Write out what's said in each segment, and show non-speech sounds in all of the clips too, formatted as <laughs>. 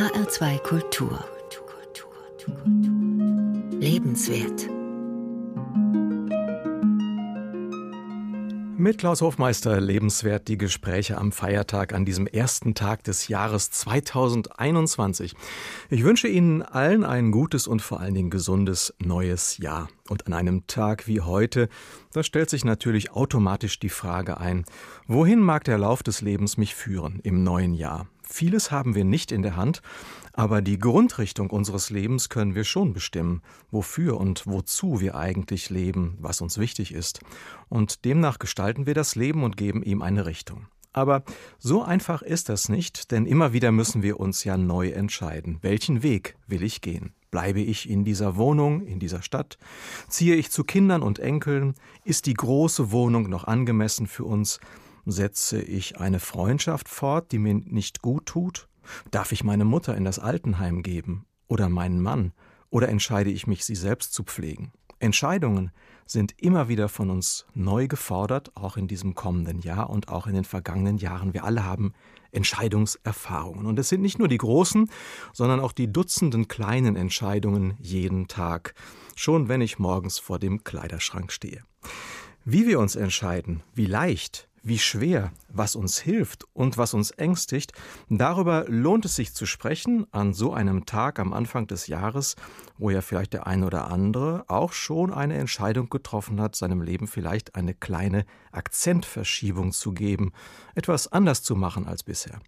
HR2 Kultur. Lebenswert. Mit Klaus Hofmeister lebenswert die Gespräche am Feiertag an diesem ersten Tag des Jahres 2021. Ich wünsche Ihnen allen ein gutes und vor allen Dingen gesundes neues Jahr. Und an einem Tag wie heute, da stellt sich natürlich automatisch die Frage ein, wohin mag der Lauf des Lebens mich führen im neuen Jahr? Vieles haben wir nicht in der Hand, aber die Grundrichtung unseres Lebens können wir schon bestimmen, wofür und wozu wir eigentlich leben, was uns wichtig ist. Und demnach gestalten wir das Leben und geben ihm eine Richtung. Aber so einfach ist das nicht, denn immer wieder müssen wir uns ja neu entscheiden. Welchen Weg will ich gehen? Bleibe ich in dieser Wohnung, in dieser Stadt? Ziehe ich zu Kindern und Enkeln? Ist die große Wohnung noch angemessen für uns? Setze ich eine Freundschaft fort, die mir nicht gut tut? Darf ich meine Mutter in das Altenheim geben? Oder meinen Mann? Oder entscheide ich mich, sie selbst zu pflegen? Entscheidungen sind immer wieder von uns neu gefordert, auch in diesem kommenden Jahr und auch in den vergangenen Jahren. Wir alle haben Entscheidungserfahrungen. Und es sind nicht nur die großen, sondern auch die Dutzenden kleinen Entscheidungen jeden Tag, schon wenn ich morgens vor dem Kleiderschrank stehe. Wie wir uns entscheiden, wie leicht, wie schwer, was uns hilft und was uns ängstigt, darüber lohnt es sich zu sprechen an so einem Tag am Anfang des Jahres, wo ja vielleicht der eine oder andere auch schon eine Entscheidung getroffen hat, seinem Leben vielleicht eine kleine Akzentverschiebung zu geben, etwas anders zu machen als bisher.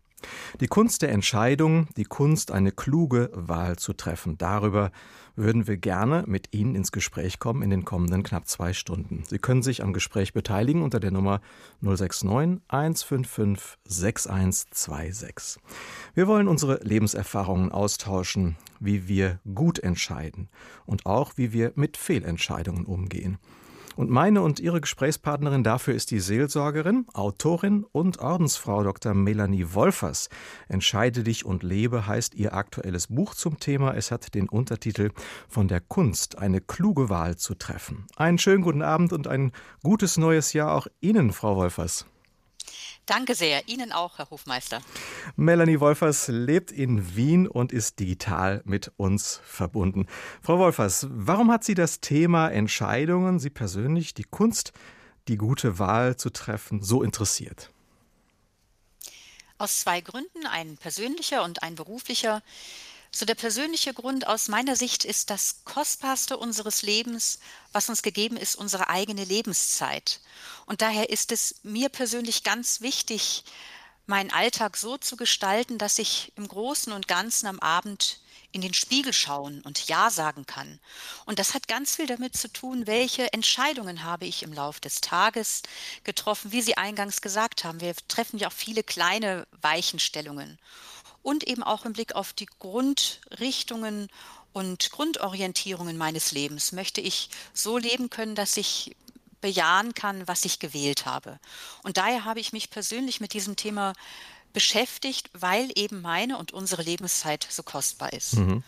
Die Kunst der Entscheidung, die Kunst, eine kluge Wahl zu treffen, darüber würden wir gerne mit Ihnen ins Gespräch kommen in den kommenden knapp zwei Stunden. Sie können sich am Gespräch beteiligen unter der Nummer 069 155 6126. Wir wollen unsere Lebenserfahrungen austauschen, wie wir gut entscheiden und auch wie wir mit Fehlentscheidungen umgehen. Und meine und ihre Gesprächspartnerin dafür ist die Seelsorgerin, Autorin und Ordensfrau Dr. Melanie Wolfers. Entscheide dich und lebe heißt ihr aktuelles Buch zum Thema. Es hat den Untertitel Von der Kunst, eine kluge Wahl zu treffen. Einen schönen guten Abend und ein gutes neues Jahr auch Ihnen, Frau Wolfers. Danke sehr. Ihnen auch, Herr Hofmeister. Melanie Wolfers lebt in Wien und ist digital mit uns verbunden. Frau Wolfers, warum hat Sie das Thema Entscheidungen, Sie persönlich, die Kunst, die gute Wahl zu treffen, so interessiert? Aus zwei Gründen, ein persönlicher und ein beruflicher. So der persönliche Grund aus meiner Sicht ist das Kostbarste unseres Lebens, was uns gegeben ist, unsere eigene Lebenszeit. Und daher ist es mir persönlich ganz wichtig, meinen Alltag so zu gestalten, dass ich im Großen und Ganzen am Abend in den Spiegel schauen und Ja sagen kann. Und das hat ganz viel damit zu tun, welche Entscheidungen habe ich im Laufe des Tages getroffen, wie Sie eingangs gesagt haben. Wir treffen ja auch viele kleine Weichenstellungen und eben auch im Blick auf die Grundrichtungen und Grundorientierungen meines Lebens möchte ich so leben können, dass ich bejahen kann, was ich gewählt habe. Und daher habe ich mich persönlich mit diesem Thema beschäftigt, weil eben meine und unsere Lebenszeit so kostbar ist. Mhm.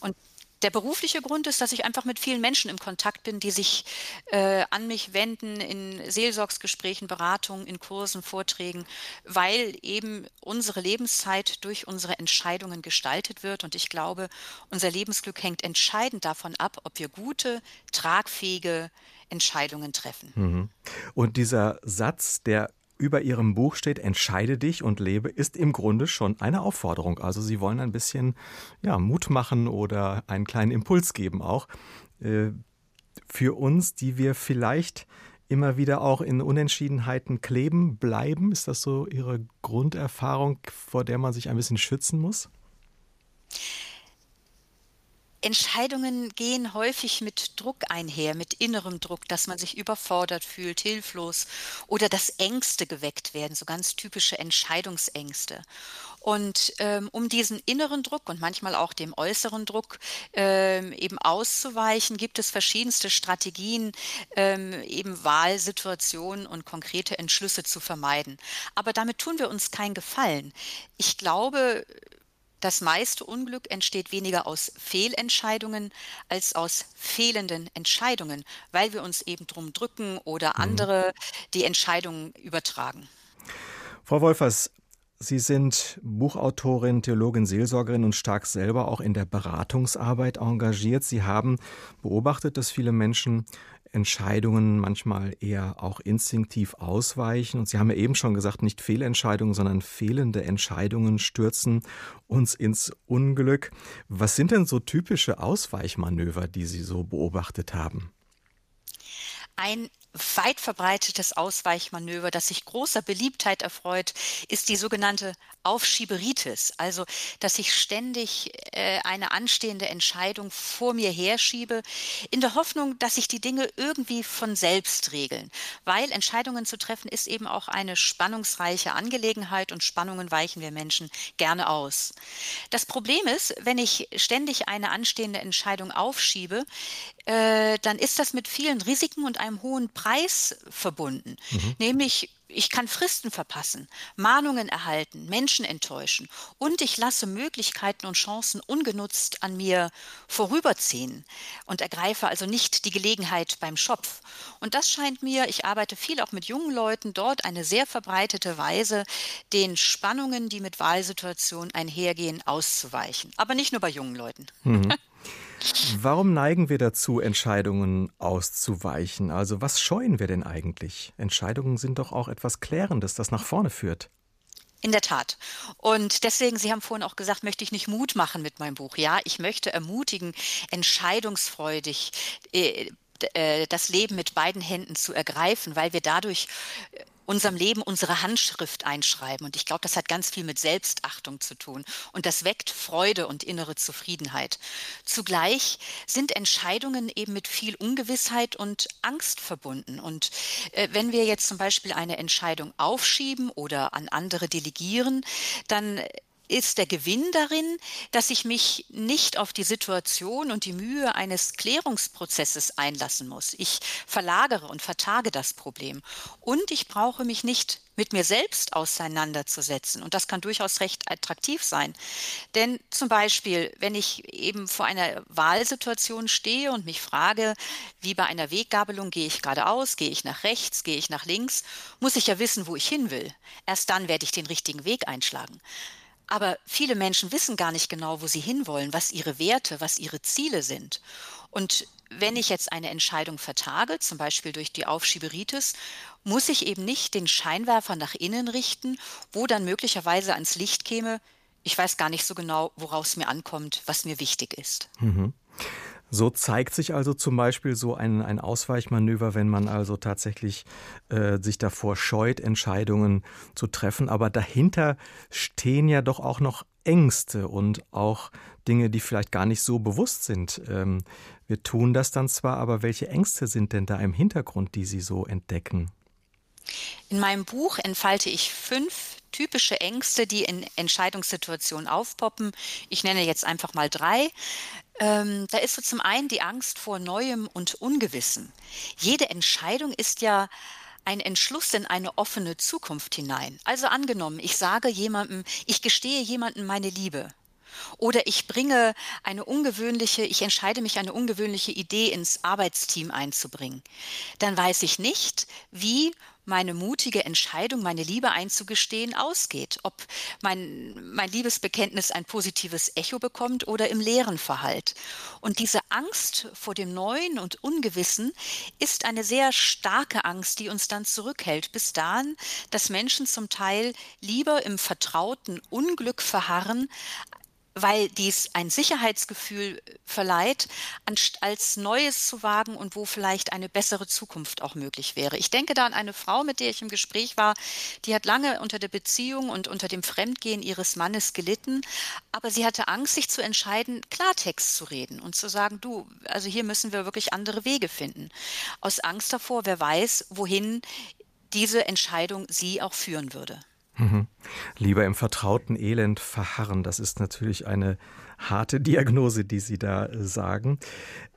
Und der berufliche Grund ist, dass ich einfach mit vielen Menschen im Kontakt bin, die sich äh, an mich wenden in Seelsorgsgesprächen, Beratungen, in Kursen, Vorträgen, weil eben unsere Lebenszeit durch unsere Entscheidungen gestaltet wird. Und ich glaube, unser Lebensglück hängt entscheidend davon ab, ob wir gute, tragfähige Entscheidungen treffen. Mhm. Und dieser Satz, der über Ihrem Buch steht, entscheide dich und lebe, ist im Grunde schon eine Aufforderung. Also Sie wollen ein bisschen ja, Mut machen oder einen kleinen Impuls geben auch äh, für uns, die wir vielleicht immer wieder auch in Unentschiedenheiten kleben bleiben. Ist das so Ihre Grunderfahrung, vor der man sich ein bisschen schützen muss? Entscheidungen gehen häufig mit Druck einher, mit innerem Druck, dass man sich überfordert fühlt, hilflos oder dass Ängste geweckt werden, so ganz typische Entscheidungsängste. Und ähm, um diesen inneren Druck und manchmal auch dem äußeren Druck ähm, eben auszuweichen, gibt es verschiedenste Strategien, ähm, eben Wahlsituationen und konkrete Entschlüsse zu vermeiden. Aber damit tun wir uns keinen Gefallen. Ich glaube, das meiste Unglück entsteht weniger aus Fehlentscheidungen als aus fehlenden Entscheidungen, weil wir uns eben drum drücken oder mhm. andere die Entscheidungen übertragen. Frau Wolfers, Sie sind Buchautorin, Theologin, Seelsorgerin und stark selber auch in der Beratungsarbeit engagiert. Sie haben beobachtet, dass viele Menschen Entscheidungen manchmal eher auch instinktiv ausweichen. Und Sie haben ja eben schon gesagt, nicht Fehlentscheidungen, sondern fehlende Entscheidungen stürzen uns ins Unglück. Was sind denn so typische Ausweichmanöver, die Sie so beobachtet haben? Ein weit verbreitetes Ausweichmanöver, das sich großer Beliebtheit erfreut, ist die sogenannte Aufschieberitis. Also, dass ich ständig äh, eine anstehende Entscheidung vor mir herschiebe, in der Hoffnung, dass sich die Dinge irgendwie von selbst regeln. Weil Entscheidungen zu treffen ist eben auch eine spannungsreiche Angelegenheit und Spannungen weichen wir Menschen gerne aus. Das Problem ist, wenn ich ständig eine anstehende Entscheidung aufschiebe, äh, dann ist das mit vielen Risiken und einem hohen Preis verbunden. Mhm. Nämlich, ich kann Fristen verpassen, Mahnungen erhalten, Menschen enttäuschen und ich lasse Möglichkeiten und Chancen ungenutzt an mir vorüberziehen und ergreife also nicht die Gelegenheit beim Schopf. Und das scheint mir, ich arbeite viel auch mit jungen Leuten, dort eine sehr verbreitete Weise, den Spannungen, die mit Wahlsituationen einhergehen, auszuweichen. Aber nicht nur bei jungen Leuten. Mhm. <laughs> Warum neigen wir dazu, Entscheidungen auszuweichen? Also was scheuen wir denn eigentlich? Entscheidungen sind doch auch etwas Klärendes, das nach vorne führt. In der Tat. Und deswegen, Sie haben vorhin auch gesagt, möchte ich nicht Mut machen mit meinem Buch. Ja, ich möchte ermutigen, entscheidungsfreudig äh, äh das Leben mit beiden Händen zu ergreifen, weil wir dadurch unserem Leben unsere Handschrift einschreiben. Und ich glaube, das hat ganz viel mit Selbstachtung zu tun. Und das weckt Freude und innere Zufriedenheit. Zugleich sind Entscheidungen eben mit viel Ungewissheit und Angst verbunden. Und äh, wenn wir jetzt zum Beispiel eine Entscheidung aufschieben oder an andere delegieren, dann ist der Gewinn darin, dass ich mich nicht auf die Situation und die Mühe eines Klärungsprozesses einlassen muss. Ich verlagere und vertage das Problem. Und ich brauche mich nicht mit mir selbst auseinanderzusetzen. Und das kann durchaus recht attraktiv sein. Denn zum Beispiel, wenn ich eben vor einer Wahlsituation stehe und mich frage, wie bei einer Weggabelung, gehe ich geradeaus, gehe ich nach rechts, gehe ich nach links, muss ich ja wissen, wo ich hin will. Erst dann werde ich den richtigen Weg einschlagen. Aber viele Menschen wissen gar nicht genau, wo sie hinwollen, was ihre Werte, was ihre Ziele sind. Und wenn ich jetzt eine Entscheidung vertage, zum Beispiel durch die Aufschieberitis, muss ich eben nicht den Scheinwerfer nach innen richten, wo dann möglicherweise ans Licht käme, ich weiß gar nicht so genau, woraus es mir ankommt, was mir wichtig ist. Mhm. So zeigt sich also zum Beispiel so ein, ein Ausweichmanöver, wenn man also tatsächlich äh, sich davor scheut, Entscheidungen zu treffen. Aber dahinter stehen ja doch auch noch Ängste und auch Dinge, die vielleicht gar nicht so bewusst sind. Ähm, wir tun das dann zwar, aber welche Ängste sind denn da im Hintergrund, die Sie so entdecken? In meinem Buch entfalte ich fünf typische Ängste, die in Entscheidungssituationen aufpoppen. Ich nenne jetzt einfach mal drei. Ähm, da ist so zum einen die Angst vor Neuem und Ungewissen. Jede Entscheidung ist ja ein Entschluss in eine offene Zukunft hinein. Also angenommen, ich sage jemandem, ich gestehe jemandem meine Liebe. Oder ich bringe eine ungewöhnliche, ich entscheide mich, eine ungewöhnliche Idee ins Arbeitsteam einzubringen. Dann weiß ich nicht, wie meine mutige Entscheidung, meine Liebe einzugestehen, ausgeht. Ob mein, mein Liebesbekenntnis ein positives Echo bekommt oder im Leeren verhallt. Und diese Angst vor dem Neuen und Ungewissen ist eine sehr starke Angst, die uns dann zurückhält, bis dahin, dass Menschen zum Teil lieber im vertrauten Unglück verharren, weil dies ein Sicherheitsgefühl verleiht, als Neues zu wagen und wo vielleicht eine bessere Zukunft auch möglich wäre. Ich denke da an eine Frau, mit der ich im Gespräch war, die hat lange unter der Beziehung und unter dem Fremdgehen ihres Mannes gelitten, aber sie hatte Angst, sich zu entscheiden, Klartext zu reden und zu sagen, du, also hier müssen wir wirklich andere Wege finden. Aus Angst davor, wer weiß, wohin diese Entscheidung sie auch führen würde. Mhm. Lieber im vertrauten Elend verharren, das ist natürlich eine harte Diagnose, die Sie da äh, sagen.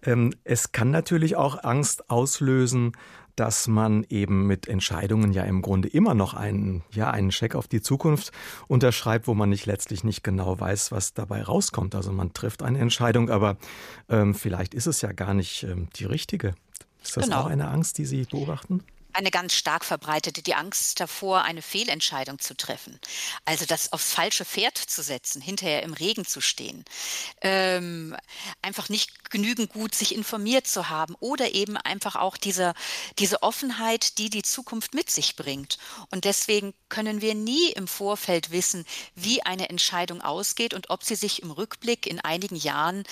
Ähm, es kann natürlich auch Angst auslösen, dass man eben mit Entscheidungen ja im Grunde immer noch einen, ja, einen Scheck auf die Zukunft unterschreibt, wo man nicht letztlich nicht genau weiß, was dabei rauskommt. Also man trifft eine Entscheidung, aber ähm, vielleicht ist es ja gar nicht ähm, die richtige. Ist das genau. auch eine Angst, die Sie beobachten? Eine ganz stark verbreitete, die Angst davor, eine Fehlentscheidung zu treffen. Also das aufs falsche Pferd zu setzen, hinterher im Regen zu stehen, ähm, einfach nicht genügend gut sich informiert zu haben oder eben einfach auch diese, diese Offenheit, die die Zukunft mit sich bringt. Und deswegen können wir nie im Vorfeld wissen, wie eine Entscheidung ausgeht und ob sie sich im Rückblick in einigen Jahren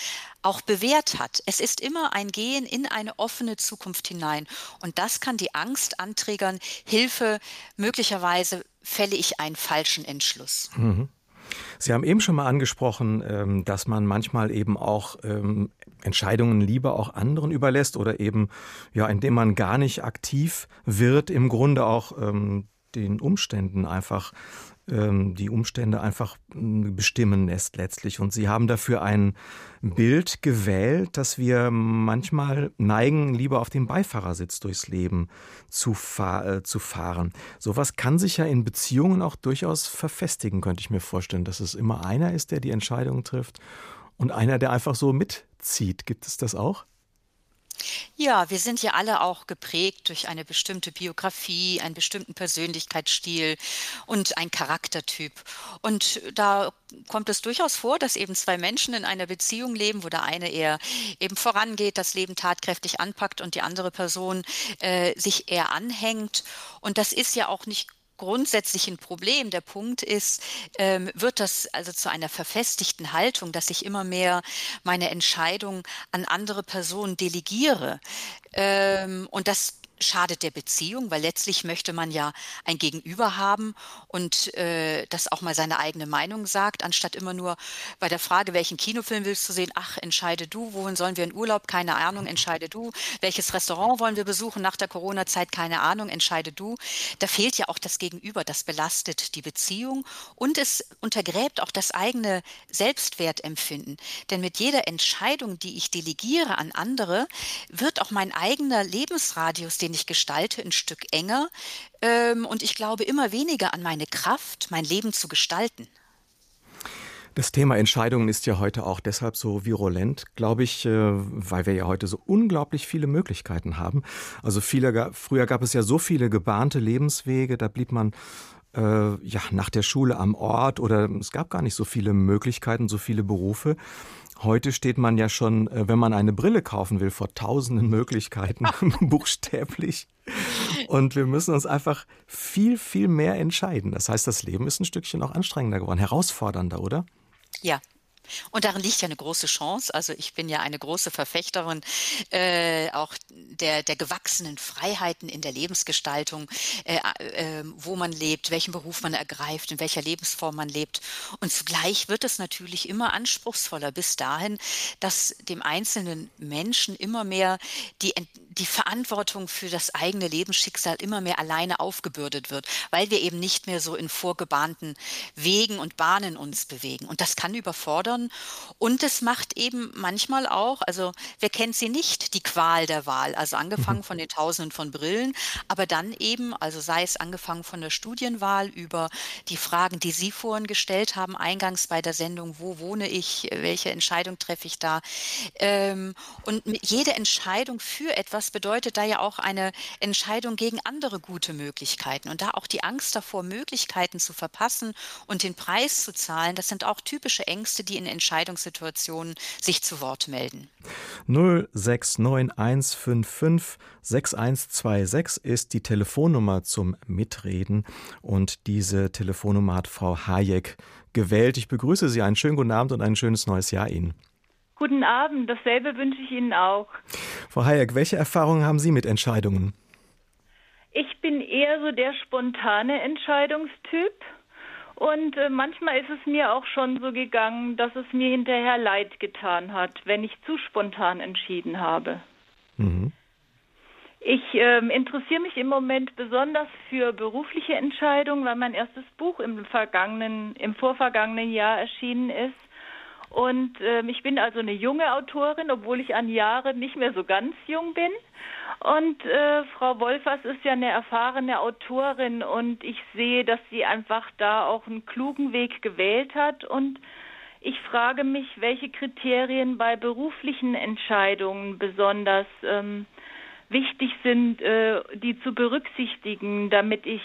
auch bewährt hat. Es ist immer ein Gehen in eine offene Zukunft hinein. Und das kann die Angst anträgern, Hilfe, möglicherweise fälle ich einen falschen Entschluss. Mhm. Sie haben eben schon mal angesprochen, ähm, dass man manchmal eben auch ähm, Entscheidungen lieber auch anderen überlässt oder eben, ja, indem man gar nicht aktiv wird, im Grunde auch ähm, den Umständen einfach die Umstände einfach hm, bestimmen lässt letztlich. Und Sie haben dafür ein Bild gewählt, dass wir manchmal neigen, lieber auf dem Beifahrersitz durchs Leben zu, fahr äh, zu fahren. Sowas kann sich ja in Beziehungen auch durchaus verfestigen, könnte ich mir vorstellen, dass es immer einer ist, der die Entscheidung trifft und einer, der einfach so mitzieht. Gibt es das auch? Ja, wir sind ja alle auch geprägt durch eine bestimmte Biografie, einen bestimmten Persönlichkeitsstil und ein Charaktertyp. Und da kommt es durchaus vor, dass eben zwei Menschen in einer Beziehung leben, wo der eine eher eben vorangeht, das Leben tatkräftig anpackt und die andere Person äh, sich eher anhängt. Und das ist ja auch nicht grundsätzlich ein Problem. Der Punkt ist, ähm, wird das also zu einer verfestigten Haltung, dass ich immer mehr meine Entscheidung an andere Personen delegiere. Ähm, und das schadet der Beziehung, weil letztlich möchte man ja ein Gegenüber haben und äh, das auch mal seine eigene Meinung sagt, anstatt immer nur bei der Frage, welchen Kinofilm willst du sehen, ach, entscheide du, wohin sollen wir in Urlaub, keine Ahnung, entscheide du, welches Restaurant wollen wir besuchen nach der Corona-Zeit, keine Ahnung, entscheide du. Da fehlt ja auch das Gegenüber, das belastet die Beziehung und es untergräbt auch das eigene Selbstwertempfinden. Denn mit jeder Entscheidung, die ich delegiere an andere, wird auch mein eigener Lebensradius, den ich gestalte, ein Stück enger ähm, und ich glaube immer weniger an meine Kraft, mein Leben zu gestalten. Das Thema Entscheidungen ist ja heute auch deshalb so virulent, glaube ich, äh, weil wir ja heute so unglaublich viele Möglichkeiten haben. Also viele, früher gab es ja so viele gebahnte Lebenswege, da blieb man äh, ja nach der Schule am Ort oder es gab gar nicht so viele Möglichkeiten, so viele Berufe. Heute steht man ja schon, äh, wenn man eine Brille kaufen will, vor tausenden Möglichkeiten, <laughs> <laughs> buchstäblich. Und wir müssen uns einfach viel, viel mehr entscheiden. Das heißt, das Leben ist ein Stückchen auch anstrengender geworden, herausfordernder, oder? Ja, und darin liegt ja eine große Chance. Also ich bin ja eine große Verfechterin äh, auch der, der gewachsenen Freiheiten in der Lebensgestaltung, äh, äh, wo man lebt, welchen Beruf man ergreift, in welcher Lebensform man lebt. Und zugleich wird es natürlich immer anspruchsvoller bis dahin, dass dem einzelnen Menschen immer mehr die, die Verantwortung für das eigene Lebensschicksal immer mehr alleine aufgebürdet wird, weil wir eben nicht mehr so in vorgebahnten Wegen und Bahnen uns bewegen. Und das kann überfordern. Und es macht eben manchmal auch, also wer kennt sie nicht, die Qual der Wahl, also angefangen mhm. von den Tausenden von Brillen, aber dann eben, also sei es angefangen von der Studienwahl über die Fragen, die Sie vorhin gestellt haben, eingangs bei der Sendung, wo wohne ich, welche Entscheidung treffe ich da. Ähm, und jede Entscheidung für etwas, bedeutet da ja auch eine Entscheidung gegen andere gute Möglichkeiten. Und da auch die Angst davor, Möglichkeiten zu verpassen und den Preis zu zahlen, das sind auch typische Ängste, die in Entscheidungssituationen sich zu Wort melden. 069155 6126 ist die Telefonnummer zum Mitreden und diese Telefonnummer hat Frau Hayek gewählt. Ich begrüße Sie. Einen schönen guten Abend und ein schönes neues Jahr Ihnen. Guten Abend, dasselbe wünsche ich Ihnen auch. Frau Hayek, welche Erfahrungen haben Sie mit Entscheidungen? Ich bin eher so der spontane Entscheidungstyp. Und äh, manchmal ist es mir auch schon so gegangen, dass es mir hinterher leid getan hat, wenn ich zu spontan entschieden habe. Mhm. Ich äh, interessiere mich im Moment besonders für berufliche Entscheidungen, weil mein erstes Buch im vergangenen, im vorvergangenen Jahr erschienen ist. Und äh, ich bin also eine junge Autorin, obwohl ich an Jahre nicht mehr so ganz jung bin. Und äh, Frau Wolfers ist ja eine erfahrene Autorin und ich sehe, dass sie einfach da auch einen klugen Weg gewählt hat. Und ich frage mich, welche Kriterien bei beruflichen Entscheidungen besonders ähm, wichtig sind, äh, die zu berücksichtigen, damit ich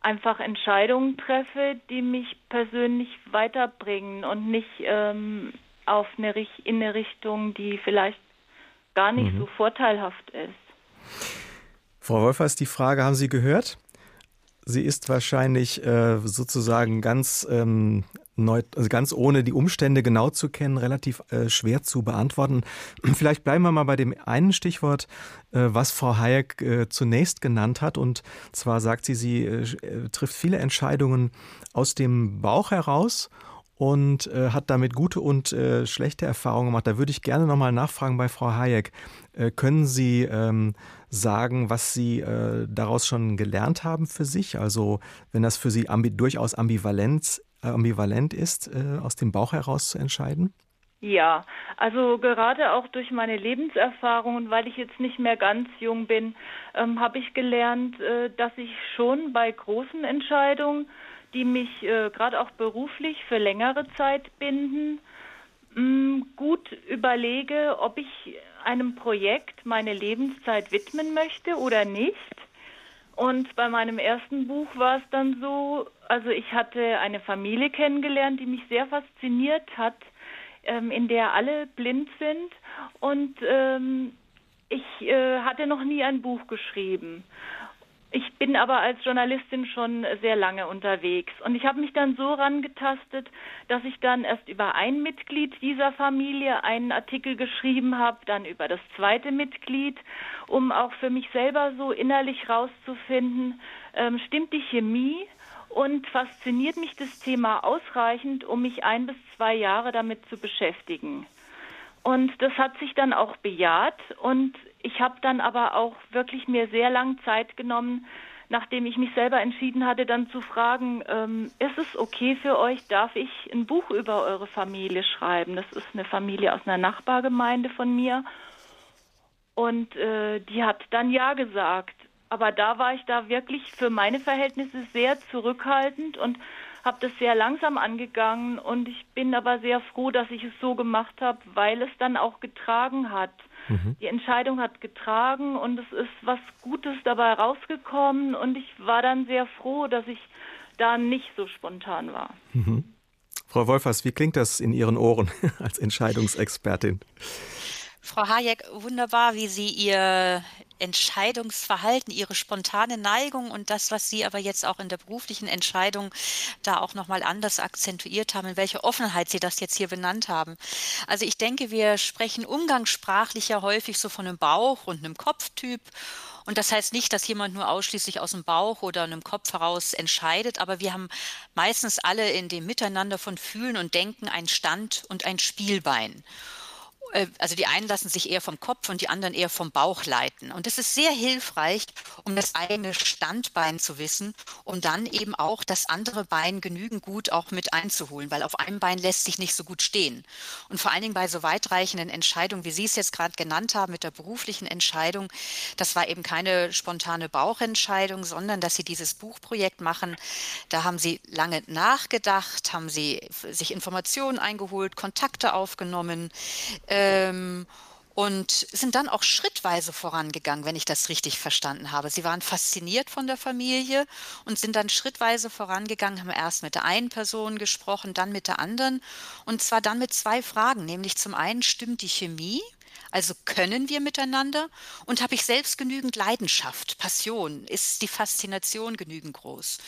einfach Entscheidungen treffe, die mich persönlich weiterbringen und nicht ähm, auf eine, in eine Richtung, die vielleicht gar nicht mhm. so vorteilhaft ist. Frau Wolfers, die Frage haben Sie gehört? Sie ist wahrscheinlich äh, sozusagen ganz ähm, also ganz ohne die Umstände genau zu kennen, relativ äh, schwer zu beantworten. <clears throat> Vielleicht bleiben wir mal bei dem einen Stichwort, äh, was Frau Hayek äh, zunächst genannt hat. Und zwar sagt sie, sie äh, äh, trifft viele Entscheidungen aus dem Bauch heraus und äh, hat damit gute und äh, schlechte Erfahrungen gemacht. Da würde ich gerne nochmal nachfragen bei Frau Hayek. Äh, können Sie ähm, sagen, was Sie äh, daraus schon gelernt haben für sich? Also wenn das für Sie ambi durchaus ambivalent, äh, ambivalent ist, äh, aus dem Bauch heraus zu entscheiden? Ja, also gerade auch durch meine Lebenserfahrungen, weil ich jetzt nicht mehr ganz jung bin, ähm, habe ich gelernt, dass ich schon bei großen Entscheidungen die mich äh, gerade auch beruflich für längere Zeit binden, mh, mm, gut überlege, ob ich einem Projekt meine Lebenszeit widmen möchte oder nicht. Und bei meinem ersten Buch war es dann so, also ich hatte eine Familie kennengelernt, die mich sehr fasziniert hat, ähm, in der alle blind sind und ähm, ich äh, hatte noch nie ein Buch geschrieben. Ich bin aber als Journalistin schon sehr lange unterwegs und ich habe mich dann so rangetastet, dass ich dann erst über ein Mitglied dieser Familie einen Artikel geschrieben habe, dann über das zweite Mitglied, um auch für mich selber so innerlich rauszufinden, ähm, stimmt die Chemie und fasziniert mich das Thema ausreichend, um mich ein bis zwei Jahre damit zu beschäftigen. Und das hat sich dann auch bejaht und ich habe dann aber auch wirklich mir sehr lang Zeit genommen, nachdem ich mich selber entschieden hatte, dann zu fragen, ähm, ist es okay für euch, darf ich ein Buch über eure Familie schreiben? Das ist eine Familie aus einer Nachbargemeinde von mir. Und äh, die hat dann ja gesagt. Aber da war ich da wirklich für meine Verhältnisse sehr zurückhaltend und habe das sehr langsam angegangen und ich bin aber sehr froh, dass ich es so gemacht habe, weil es dann auch getragen hat. Mhm. Die Entscheidung hat getragen und es ist was Gutes dabei rausgekommen und ich war dann sehr froh, dass ich da nicht so spontan war. Mhm. Frau Wolfers, wie klingt das in Ihren Ohren <laughs> als Entscheidungsexpertin? Frau Hayek, wunderbar, wie Sie Ihr Entscheidungsverhalten, Ihre spontane Neigung und das, was Sie aber jetzt auch in der beruflichen Entscheidung da auch nochmal anders akzentuiert haben, in welcher Offenheit Sie das jetzt hier benannt haben. Also ich denke, wir sprechen umgangssprachlich ja häufig so von einem Bauch und einem Kopftyp. Und das heißt nicht, dass jemand nur ausschließlich aus dem Bauch oder einem Kopf heraus entscheidet, aber wir haben meistens alle in dem Miteinander von Fühlen und Denken ein Stand und ein Spielbein. Äh, also die einen lassen sich eher vom Kopf und die anderen eher vom Bauch leiten. Und das ist sehr hilfreich, um das eigene Standbein zu wissen, um dann eben auch das andere Bein genügend gut auch mit einzuholen, weil auf einem Bein lässt sich nicht so gut stehen. Und vor allen Dingen bei so weitreichenden Entscheidungen, wie Sie es jetzt gerade genannt haben, mit der beruflichen Entscheidung, das war eben keine spontane Bauchentscheidung, sondern dass Sie dieses Buchprojekt machen. Da haben Sie lange nachgedacht, haben Sie sich Informationen eingeholt, Kontakte aufgenommen, äh, ähm, und sind dann auch schrittweise vorangegangen, wenn ich das richtig verstanden habe. Sie waren fasziniert von der Familie und sind dann schrittweise vorangegangen, haben erst mit der einen Person gesprochen, dann mit der anderen. Und zwar dann mit zwei Fragen, nämlich zum einen stimmt die Chemie also können wir miteinander? Und habe ich selbst genügend Leidenschaft, Passion? Ist die Faszination genügend groß?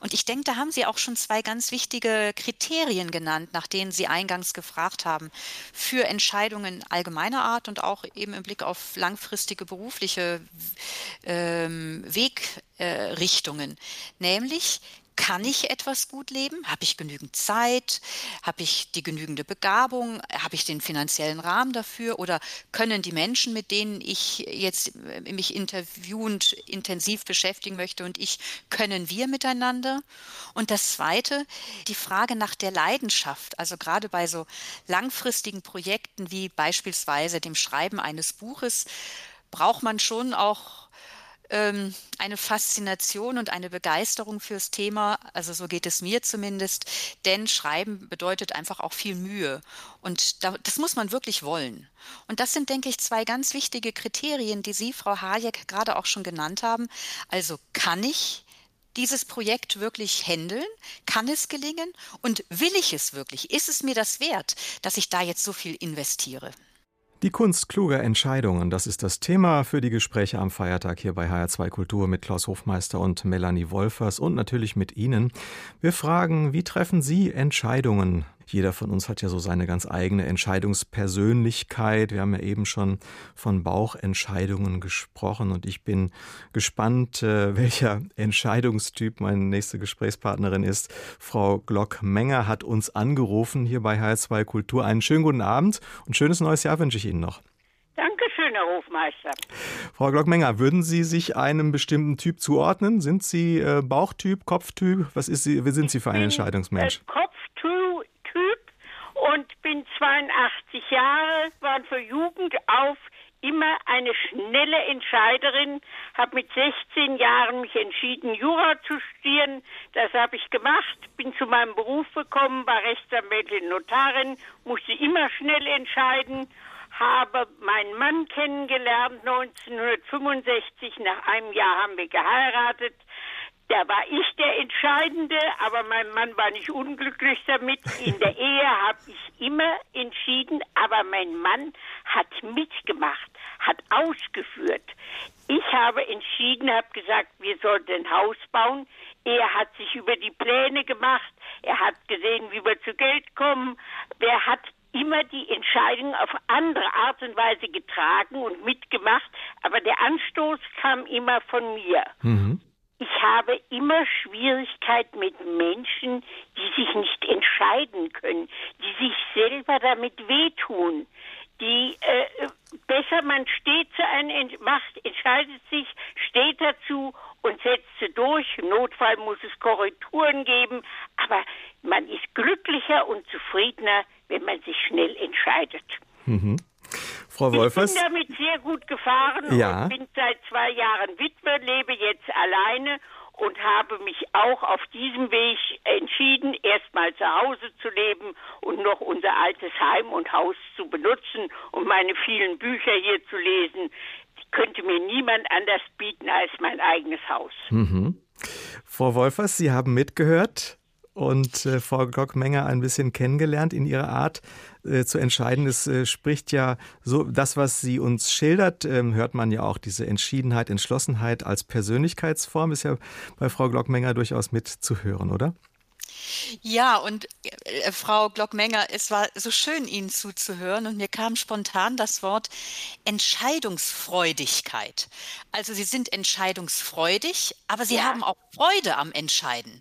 Und ich denke, da haben Sie auch schon zwei ganz wichtige Kriterien genannt, nach denen Sie eingangs gefragt haben, für Entscheidungen allgemeiner Art und auch eben im Blick auf langfristige berufliche ähm, Wegrichtungen. Äh, Nämlich, kann ich etwas gut leben? Habe ich genügend Zeit? Habe ich die genügende Begabung? Habe ich den finanziellen Rahmen dafür? Oder können die Menschen, mit denen ich jetzt äh, mich interviewend intensiv beschäftigen möchte und ich, können wir miteinander? Und das Zweite, die Frage nach der Leidenschaft. Also gerade bei so langfristigen Projekten wie beispielsweise dem Schreiben eines Buches braucht man schon auch ähm, eine Faszination und eine Begeisterung fürs Thema. Also so geht es mir zumindest. Denn Schreiben bedeutet einfach auch viel Mühe. Und da, das muss man wirklich wollen. Und das sind, denke ich, zwei ganz wichtige Kriterien, die Sie, Frau Hayek, gerade auch schon genannt haben. Also kann ich dieses Projekt wirklich handeln? Kann es gelingen? Und will ich es wirklich? Ist es mir das wert, dass ich da jetzt so viel investiere? Die Kunst kluger Entscheidungen, das ist das Thema für die Gespräche am Feiertag hier bei HR2 Kultur mit Klaus Hofmeister und Melanie Wolfers und natürlich mit Ihnen. Wir fragen, wie treffen Sie Entscheidungen? Jeder von uns hat ja so seine ganz eigene Entscheidungspersönlichkeit. Wir haben ja eben schon von Bauchentscheidungen gesprochen und ich bin gespannt, äh, welcher Entscheidungstyp meine nächste Gesprächspartnerin ist. Frau Glock-Menger hat uns angerufen hier bei HR2 Kultur. Einen schönen guten Abend und schönes neues Jahr wünsche ich Ihnen noch. Dankeschön, Herr Hofmeister. Frau Glockmenger, würden Sie sich einem bestimmten Typ zuordnen? Sind Sie äh, Bauchtyp, Kopftyp? Was ist Sie, wie sind Sie für ein Entscheidungsmensch? Äh, und bin 82 Jahre, war für Jugend auf immer eine schnelle Entscheiderin, habe mit 16 Jahren mich entschieden, Jura zu studieren. Das habe ich gemacht, bin zu meinem Beruf gekommen, war Rechtsanwältin, Notarin, musste immer schnell entscheiden, habe meinen Mann kennengelernt 1965. Nach einem Jahr haben wir geheiratet. Da war ich der Entscheidende, aber mein Mann war nicht unglücklich damit. In der Ehe habe ich immer entschieden, aber mein Mann hat mitgemacht, hat ausgeführt. Ich habe entschieden, habe gesagt, wir sollten ein Haus bauen. Er hat sich über die Pläne gemacht. Er hat gesehen, wie wir zu Geld kommen. Wer hat immer die Entscheidung auf andere Art und Weise getragen und mitgemacht, aber der Anstoß kam immer von mir. Mhm ich habe immer Schwierigkeit mit Menschen, die sich nicht entscheiden können, die sich selber damit wehtun, die äh, besser man steht zu einem macht, entscheidet sich, steht dazu und setzt sie durch. Im Notfall muss es Korrekturen geben, aber man ist glücklicher und zufriedener, wenn man sich schnell entscheidet. Mhm. Frau Wolfers. Ich bin damit sehr gut gefahren ja. und bin seit zwei Jahren Witwe, lebe jetzt alleine und habe mich auch auf diesem Weg entschieden, erstmal zu Hause zu leben und noch unser altes Heim und Haus zu benutzen und meine vielen Bücher hier zu lesen. Die könnte mir niemand anders bieten als mein eigenes Haus. Mhm. Frau Wolfers, Sie haben mitgehört und äh, Frau Glockmenger ein bisschen kennengelernt in ihrer Art äh, zu entscheiden. Es äh, spricht ja so, das, was sie uns schildert, ähm, hört man ja auch, diese Entschiedenheit, Entschlossenheit als Persönlichkeitsform ist ja bei Frau Glockmenger durchaus mitzuhören, oder? Ja, und äh, Frau Glockmenger, es war so schön, Ihnen zuzuhören und mir kam spontan das Wort Entscheidungsfreudigkeit. Also Sie sind entscheidungsfreudig, aber Sie ja. haben auch Freude am Entscheiden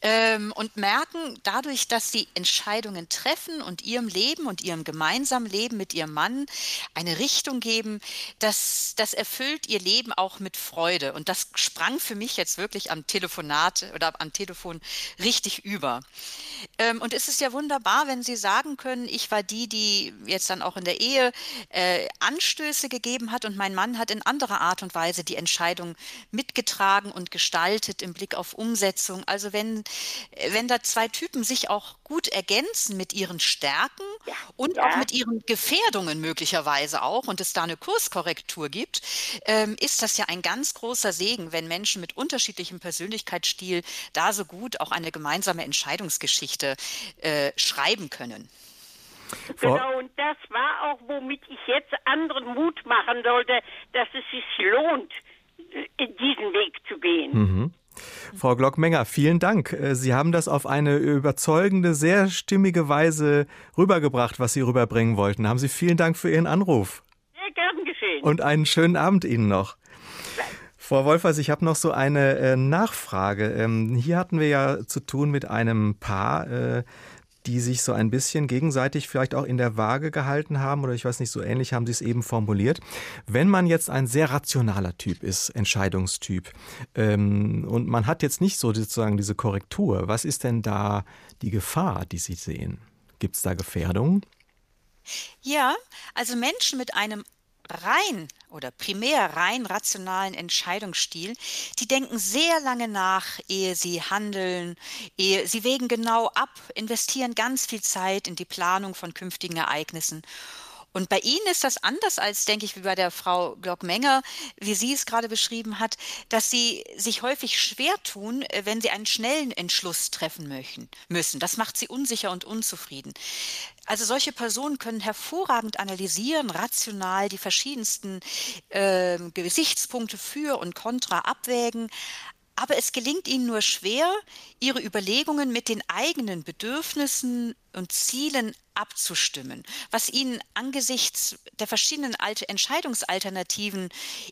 ähm, und merken dadurch, dass Sie Entscheidungen treffen und Ihrem Leben und Ihrem gemeinsamen Leben mit Ihrem Mann eine Richtung geben, das, das erfüllt Ihr Leben auch mit Freude. Und das sprang für mich jetzt wirklich am Telefonat oder am Telefon richtig über. Ähm, und es ist ja wunderbar, wenn Sie sagen können, ich war die, die jetzt dann auch in der Ehe äh, Anstöße gegeben hat und mein Mann hat in anderer Art und Weise die Entscheidung mitgetragen und gestaltet im Blick auf Umsetzung. Also wenn, wenn da zwei Typen sich auch gut ergänzen mit ihren Stärken ja, und ja. auch mit ihren Gefährdungen möglicherweise auch und es da eine Kurskorrektur gibt, ähm, ist das ja ein ganz großer Segen, wenn Menschen mit unterschiedlichem Persönlichkeitsstil da so gut auch eine gemeinsame Entscheidungsgeschichte äh, schreiben können. Genau, und das war auch, womit ich jetzt anderen Mut machen sollte, dass es sich lohnt, diesen Weg zu gehen. Mhm. Frau Glockmenger, vielen Dank. Äh, Sie haben das auf eine überzeugende, sehr stimmige Weise rübergebracht, was Sie rüberbringen wollten. Haben Sie vielen Dank für Ihren Anruf. Sehr gern geschehen. Und einen schönen Abend Ihnen noch. Frau Wolfers, ich habe noch so eine äh, Nachfrage. Ähm, hier hatten wir ja zu tun mit einem Paar, äh, die sich so ein bisschen gegenseitig vielleicht auch in der Waage gehalten haben oder ich weiß nicht, so ähnlich haben sie es eben formuliert. Wenn man jetzt ein sehr rationaler Typ ist, Entscheidungstyp, ähm, und man hat jetzt nicht so sozusagen diese Korrektur, was ist denn da die Gefahr, die Sie sehen? Gibt es da Gefährdungen? Ja, also Menschen mit einem rein oder primär rein rationalen Entscheidungsstil, die denken sehr lange nach, ehe sie handeln, ehe sie wägen genau ab, investieren ganz viel Zeit in die Planung von künftigen Ereignissen und bei Ihnen ist das anders als, denke ich, wie bei der Frau Glockmenger, wie sie es gerade beschrieben hat, dass Sie sich häufig schwer tun, äh, wenn Sie einen schnellen Entschluss treffen möchten, müssen. Das macht Sie unsicher und unzufrieden. Also solche Personen können hervorragend analysieren, rational die verschiedensten äh, Gesichtspunkte für und contra abwägen, aber es gelingt ihnen nur schwer, ihre Überlegungen mit den eigenen Bedürfnissen und Zielen abzustimmen, was ihnen angesichts der verschiedenen alte Entscheidungsalternativen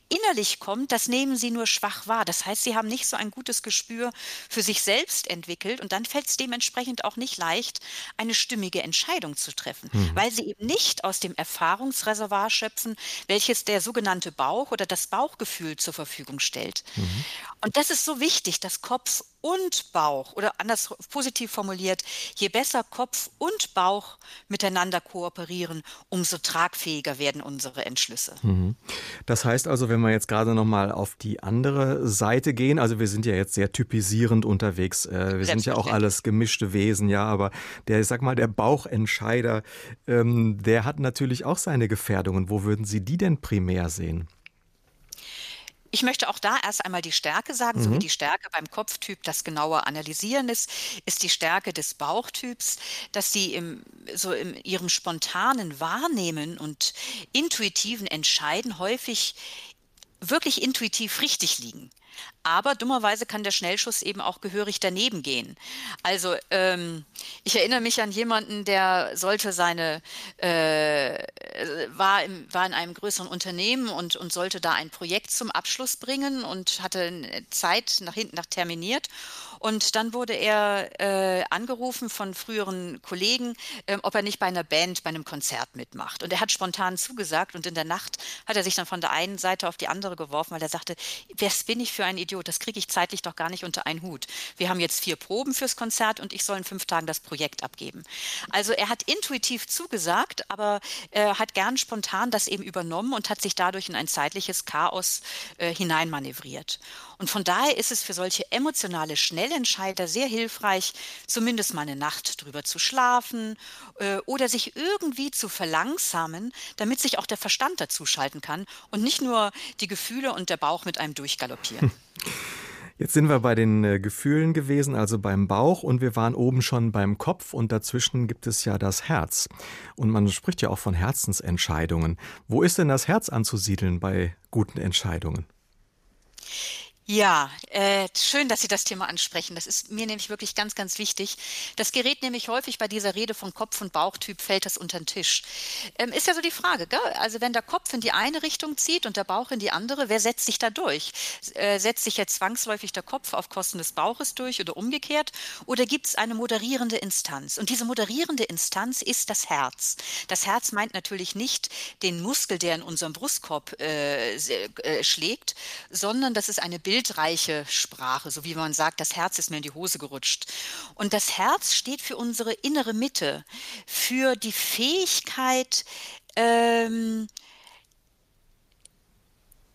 innerlich kommt, das nehmen sie nur schwach wahr. Das heißt, sie haben nicht so ein gutes Gespür für sich selbst entwickelt und dann fällt es dementsprechend auch nicht leicht, eine stimmige Entscheidung zu treffen, mhm. weil sie eben nicht aus dem Erfahrungsreservoir schöpfen, welches der sogenannte Bauch oder das Bauchgefühl zur Verfügung stellt. Mhm. Und das ist so wichtig, dass Kopf und Bauch oder anders positiv formuliert, je besser Kopf und Bauch miteinander kooperieren, umso tragfähiger werden unsere Entschlüsse. Mhm. Das heißt also, wenn wir jetzt gerade noch mal auf die andere Seite gehen, also wir sind ja jetzt sehr typisierend unterwegs. Äh, wir sind ja auch alles gemischte Wesen, ja, aber der, ich sag mal, der Bauchentscheider, ähm, der hat natürlich auch seine Gefährdungen. Wo würden Sie die denn primär sehen? Ich möchte auch da erst einmal die Stärke sagen, mhm. so wie mhm. die Stärke beim Kopftyp das genaue Analysieren ist, ist die Stärke des Bauchtyps, dass sie im, so in ihrem spontanen Wahrnehmen und intuitiven Entscheiden häufig wirklich intuitiv richtig liegen. Aber dummerweise kann der Schnellschuss eben auch gehörig daneben gehen. Also ähm, ich erinnere mich an jemanden, der sollte seine, äh, war, im, war in einem größeren Unternehmen und, und sollte da ein Projekt zum Abschluss bringen und hatte Zeit nach hinten nach terminiert. Und dann wurde er äh, angerufen von früheren Kollegen, äh, ob er nicht bei einer Band, bei einem Konzert mitmacht. Und er hat spontan zugesagt und in der Nacht hat er sich dann von der einen Seite auf die andere geworfen, weil er sagte, was bin ich für ein Idiot, das kriege ich zeitlich doch gar nicht unter einen Hut. Wir haben jetzt vier Proben fürs Konzert und ich soll in fünf Tagen das Projekt abgeben. Also er hat intuitiv zugesagt, aber äh, hat gern spontan das eben übernommen und hat sich dadurch in ein zeitliches Chaos äh, hineinmanövriert. Und von daher ist es für solche emotionale Schnellentscheider sehr hilfreich, zumindest mal eine Nacht drüber zu schlafen äh, oder sich irgendwie zu verlangsamen, damit sich auch der Verstand dazuschalten kann und nicht nur die Gefühle und der Bauch mit einem durchgaloppieren. <laughs> Jetzt sind wir bei den äh, Gefühlen gewesen, also beim Bauch, und wir waren oben schon beim Kopf und dazwischen gibt es ja das Herz. Und man spricht ja auch von Herzensentscheidungen. Wo ist denn das Herz anzusiedeln bei guten Entscheidungen? Ja, äh, schön, dass Sie das Thema ansprechen. Das ist mir nämlich wirklich ganz, ganz wichtig. Das gerät nämlich häufig bei dieser Rede von Kopf- und Bauchtyp, fällt das unter den Tisch. Ähm, ist ja so die Frage, gell? also wenn der Kopf in die eine Richtung zieht und der Bauch in die andere, wer setzt sich da durch? Äh, setzt sich jetzt zwangsläufig der Kopf auf Kosten des Bauches durch oder umgekehrt? Oder gibt es eine moderierende Instanz? Und diese moderierende Instanz ist das Herz. Das Herz meint natürlich nicht den Muskel, der in unserem Brustkorb äh, äh schlägt, sondern das ist eine Bild bildreiche Sprache, so wie man sagt, das Herz ist mir in die Hose gerutscht. Und das Herz steht für unsere innere Mitte, für die Fähigkeit, ähm,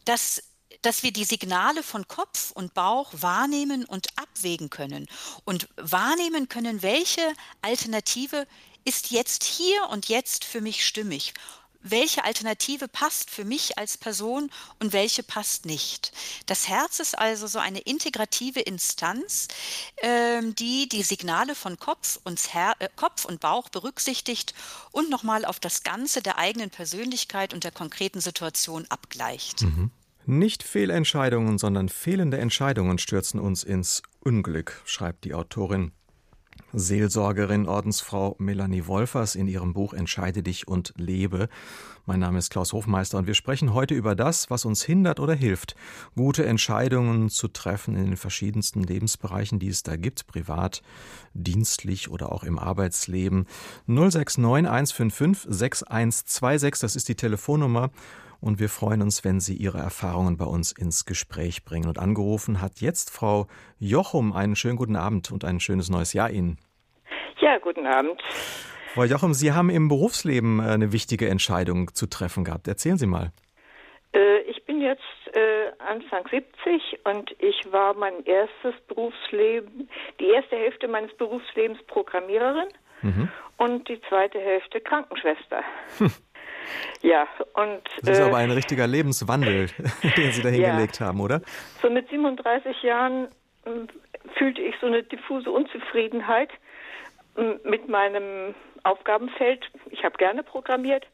dass dass wir die Signale von Kopf und Bauch wahrnehmen und abwägen können und wahrnehmen können, welche Alternative ist jetzt hier und jetzt für mich stimmig welche Alternative passt für mich als Person und welche passt nicht. Das Herz ist also so eine integrative Instanz, ähm, die die Signale von Kopf und, Her äh, Kopf und Bauch berücksichtigt und nochmal auf das Ganze der eigenen Persönlichkeit und der konkreten Situation abgleicht. Mhm. Nicht Fehlentscheidungen, sondern fehlende Entscheidungen stürzen uns ins Unglück, schreibt die Autorin. Seelsorgerin Ordensfrau Melanie Wolfers in ihrem Buch Entscheide dich und lebe. Mein Name ist Klaus Hofmeister und wir sprechen heute über das, was uns hindert oder hilft, gute Entscheidungen zu treffen in den verschiedensten Lebensbereichen, die es da gibt, privat, dienstlich oder auch im Arbeitsleben. 069 155 6126, das ist die Telefonnummer und wir freuen uns, wenn Sie Ihre Erfahrungen bei uns ins Gespräch bringen. Und angerufen hat jetzt Frau Jochum. Einen schönen guten Abend und ein schönes neues Jahr Ihnen. Ja, guten Abend. Frau Jochum, Sie haben im Berufsleben äh, eine wichtige Entscheidung zu treffen gehabt. Erzählen Sie mal. Äh, ich bin jetzt äh, Anfang 70 und ich war mein erstes Berufsleben, die erste Hälfte meines Berufslebens Programmiererin mhm. und die zweite Hälfte Krankenschwester. <laughs> Ja, und. Das ist äh, aber ein richtiger Lebenswandel, <laughs> den Sie da hingelegt ja. haben, oder? So mit 37 Jahren äh, fühlte ich so eine diffuse Unzufriedenheit äh, mit meinem Aufgabenfeld. Ich habe gerne programmiert.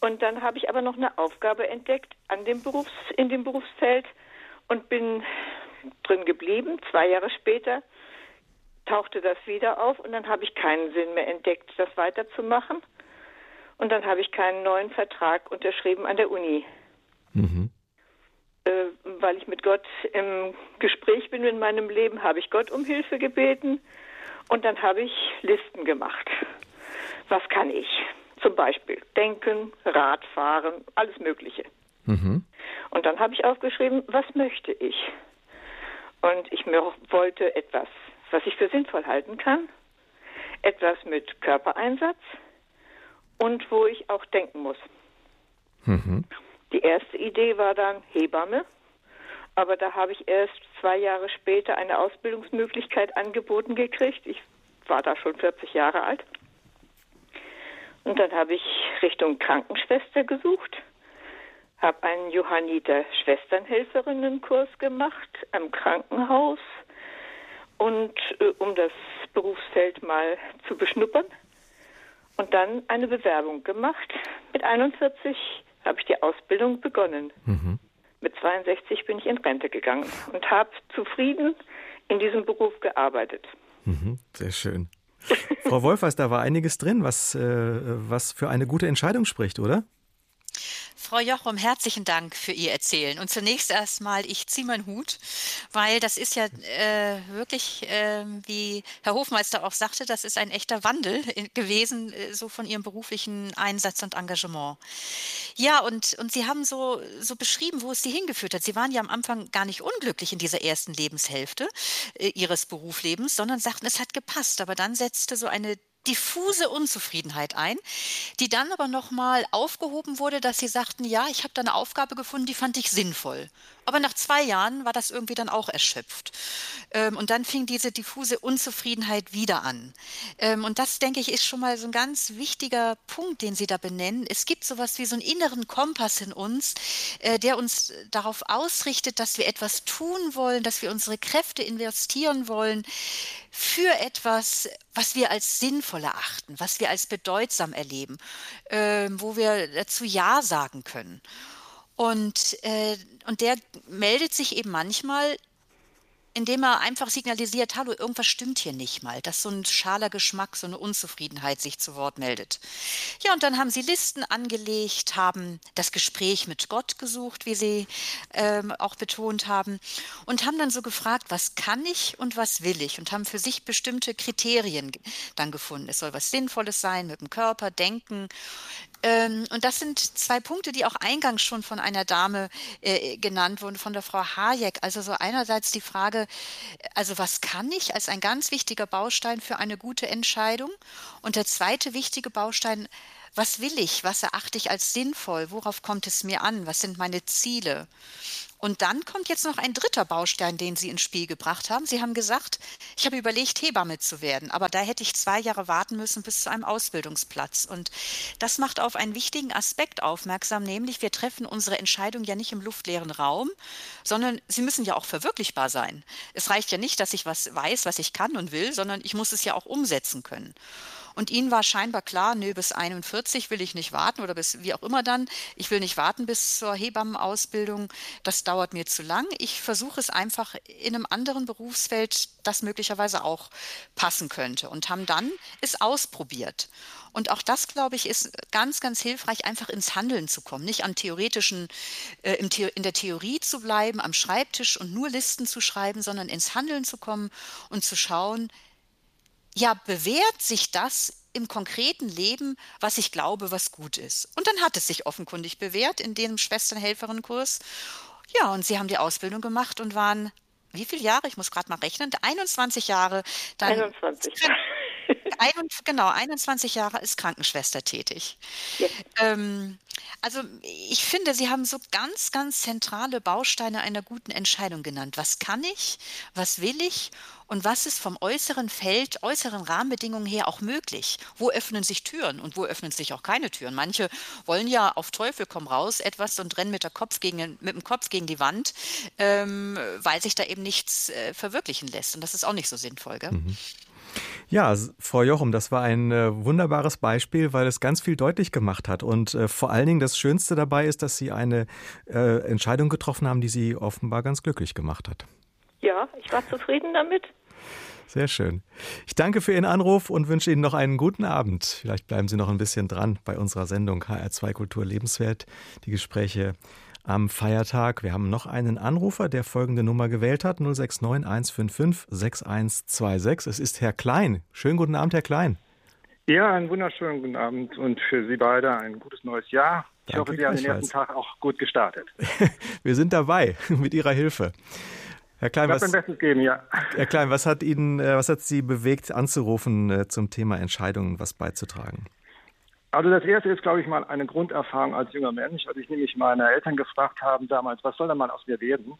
Und dann habe ich aber noch eine Aufgabe entdeckt an dem Berufs-, in dem Berufsfeld und bin drin geblieben. Zwei Jahre später tauchte das wieder auf und dann habe ich keinen Sinn mehr entdeckt, das weiterzumachen. Und dann habe ich keinen neuen Vertrag unterschrieben an der Uni. Mhm. Äh, weil ich mit Gott im Gespräch bin in meinem Leben, habe ich Gott um Hilfe gebeten und dann habe ich Listen gemacht. Was kann ich? Zum Beispiel Denken, Radfahren, alles Mögliche. Mhm. Und dann habe ich aufgeschrieben, was möchte ich? Und ich wollte etwas, was ich für sinnvoll halten kann, etwas mit Körpereinsatz, und wo ich auch denken muss. Mhm. Die erste Idee war dann Hebamme, aber da habe ich erst zwei Jahre später eine Ausbildungsmöglichkeit angeboten gekriegt. Ich war da schon 40 Jahre alt. Und dann habe ich Richtung Krankenschwester gesucht, habe einen Johanniter Schwesternhelferinnenkurs gemacht am Krankenhaus und äh, um das Berufsfeld mal zu beschnuppern und dann eine Bewerbung gemacht. Mit 41 habe ich die Ausbildung begonnen. Mhm. Mit 62 bin ich in Rente gegangen und habe zufrieden in diesem Beruf gearbeitet. Mhm, sehr schön. Frau Wolfers, da war einiges drin, was, äh, was für eine gute Entscheidung spricht, oder? Frau Jochum, herzlichen Dank für Ihr Erzählen. Und zunächst erstmal, ich ziehe meinen Hut, weil das ist ja äh, wirklich, äh, wie Herr Hofmeister auch sagte, das ist ein echter Wandel gewesen, äh, so von Ihrem beruflichen Einsatz und Engagement. Ja, und, und Sie haben so, so beschrieben, wo es Sie hingeführt hat. Sie waren ja am Anfang gar nicht unglücklich in dieser ersten Lebenshälfte äh, Ihres Berufslebens, sondern sagten, es hat gepasst. Aber dann setzte so eine diffuse Unzufriedenheit ein, die dann aber nochmal aufgehoben wurde, dass sie sagten, ja, ich habe da eine Aufgabe gefunden, die fand ich sinnvoll. Aber nach zwei Jahren war das irgendwie dann auch erschöpft. Ähm, und dann fing diese diffuse Unzufriedenheit wieder an. Ähm, und das, denke ich, ist schon mal so ein ganz wichtiger Punkt, den Sie da benennen. Es gibt sowas wie so einen inneren Kompass in uns, äh, der uns darauf ausrichtet, dass wir etwas tun wollen, dass wir unsere Kräfte investieren wollen für etwas, was wir als sinnvoll erachten, was wir als bedeutsam erleben, äh, wo wir dazu Ja sagen können. Und, äh, und der meldet sich eben manchmal indem er einfach signalisiert, hallo, irgendwas stimmt hier nicht mal, dass so ein schaler Geschmack, so eine Unzufriedenheit sich zu Wort meldet. Ja, und dann haben sie Listen angelegt, haben das Gespräch mit Gott gesucht, wie sie ähm, auch betont haben, und haben dann so gefragt, was kann ich und was will ich, und haben für sich bestimmte Kriterien dann gefunden. Es soll was Sinnvolles sein mit dem Körper, Denken, ähm, und das sind zwei Punkte, die auch eingangs schon von einer Dame äh, genannt wurden, von der Frau Hayek. Also so einerseits die Frage, also was kann ich als ein ganz wichtiger Baustein für eine gute Entscheidung? Und der zweite wichtige Baustein, was will ich? Was erachte ich als sinnvoll? Worauf kommt es mir an? Was sind meine Ziele? Und dann kommt jetzt noch ein dritter Baustein, den Sie ins Spiel gebracht haben. Sie haben gesagt, ich habe überlegt, Hebamme zu werden, aber da hätte ich zwei Jahre warten müssen bis zu einem Ausbildungsplatz. Und das macht auf einen wichtigen Aspekt aufmerksam, nämlich wir treffen unsere Entscheidung ja nicht im luftleeren Raum, sondern sie müssen ja auch verwirklichbar sein. Es reicht ja nicht, dass ich was weiß, was ich kann und will, sondern ich muss es ja auch umsetzen können. Und ihnen war scheinbar klar, nö, bis 41 will ich nicht warten oder bis wie auch immer dann. Ich will nicht warten bis zur Hebammenausbildung. Das dauert mir zu lang. Ich versuche es einfach in einem anderen Berufsfeld, das möglicherweise auch passen könnte. Und haben dann es ausprobiert. Und auch das, glaube ich, ist ganz, ganz hilfreich, einfach ins Handeln zu kommen. Nicht an theoretischen, äh, in der Theorie zu bleiben, am Schreibtisch und nur Listen zu schreiben, sondern ins Handeln zu kommen und zu schauen, ja, bewährt sich das im konkreten Leben, was ich glaube, was gut ist. Und dann hat es sich offenkundig bewährt in dem Schwesternhelferenkurs. Ja, und sie haben die Ausbildung gemacht und waren, wie viele Jahre? Ich muss gerade mal rechnen, 21 Jahre. Dann 21. Ein, genau, 21 Jahre als Krankenschwester tätig. Ja. Ähm, also ich finde, Sie haben so ganz, ganz zentrale Bausteine einer guten Entscheidung genannt. Was kann ich? Was will ich? Und was ist vom äußeren Feld, äußeren Rahmenbedingungen her auch möglich? Wo öffnen sich Türen und wo öffnen sich auch keine Türen? Manche wollen ja auf Teufel komm raus etwas und rennen mit, der Kopf gegen, mit dem Kopf gegen die Wand, ähm, weil sich da eben nichts äh, verwirklichen lässt. Und das ist auch nicht so sinnvoll. Gell? Mhm. Ja, Frau Jochum, das war ein äh, wunderbares Beispiel, weil es ganz viel deutlich gemacht hat. Und äh, vor allen Dingen das Schönste dabei ist, dass Sie eine äh, Entscheidung getroffen haben, die Sie offenbar ganz glücklich gemacht hat. Ja, ich war zufrieden damit. Sehr schön. Ich danke für Ihren Anruf und wünsche Ihnen noch einen guten Abend. Vielleicht bleiben Sie noch ein bisschen dran bei unserer Sendung HR2 Kultur lebenswert. Die Gespräche am Feiertag. Wir haben noch einen Anrufer, der folgende Nummer gewählt hat: 069 155 6126. Es ist Herr Klein. Schönen guten Abend, Herr Klein. Ja, einen wunderschönen guten Abend und für Sie beide ein gutes neues Jahr. Ich Danke hoffe, Sie haben den ersten Tag auch gut gestartet. <laughs> Wir sind dabei <laughs> mit Ihrer Hilfe. Herr Klein, was, geben, ja. Herr Klein, was hat Ihnen, äh, was hat Sie bewegt, anzurufen äh, zum Thema Entscheidungen, was beizutragen? Also das erste ist, glaube ich, mal eine Grunderfahrung als junger Mensch. Als ich nämlich meine Eltern gefragt habe damals, was soll denn mal aus mir werden?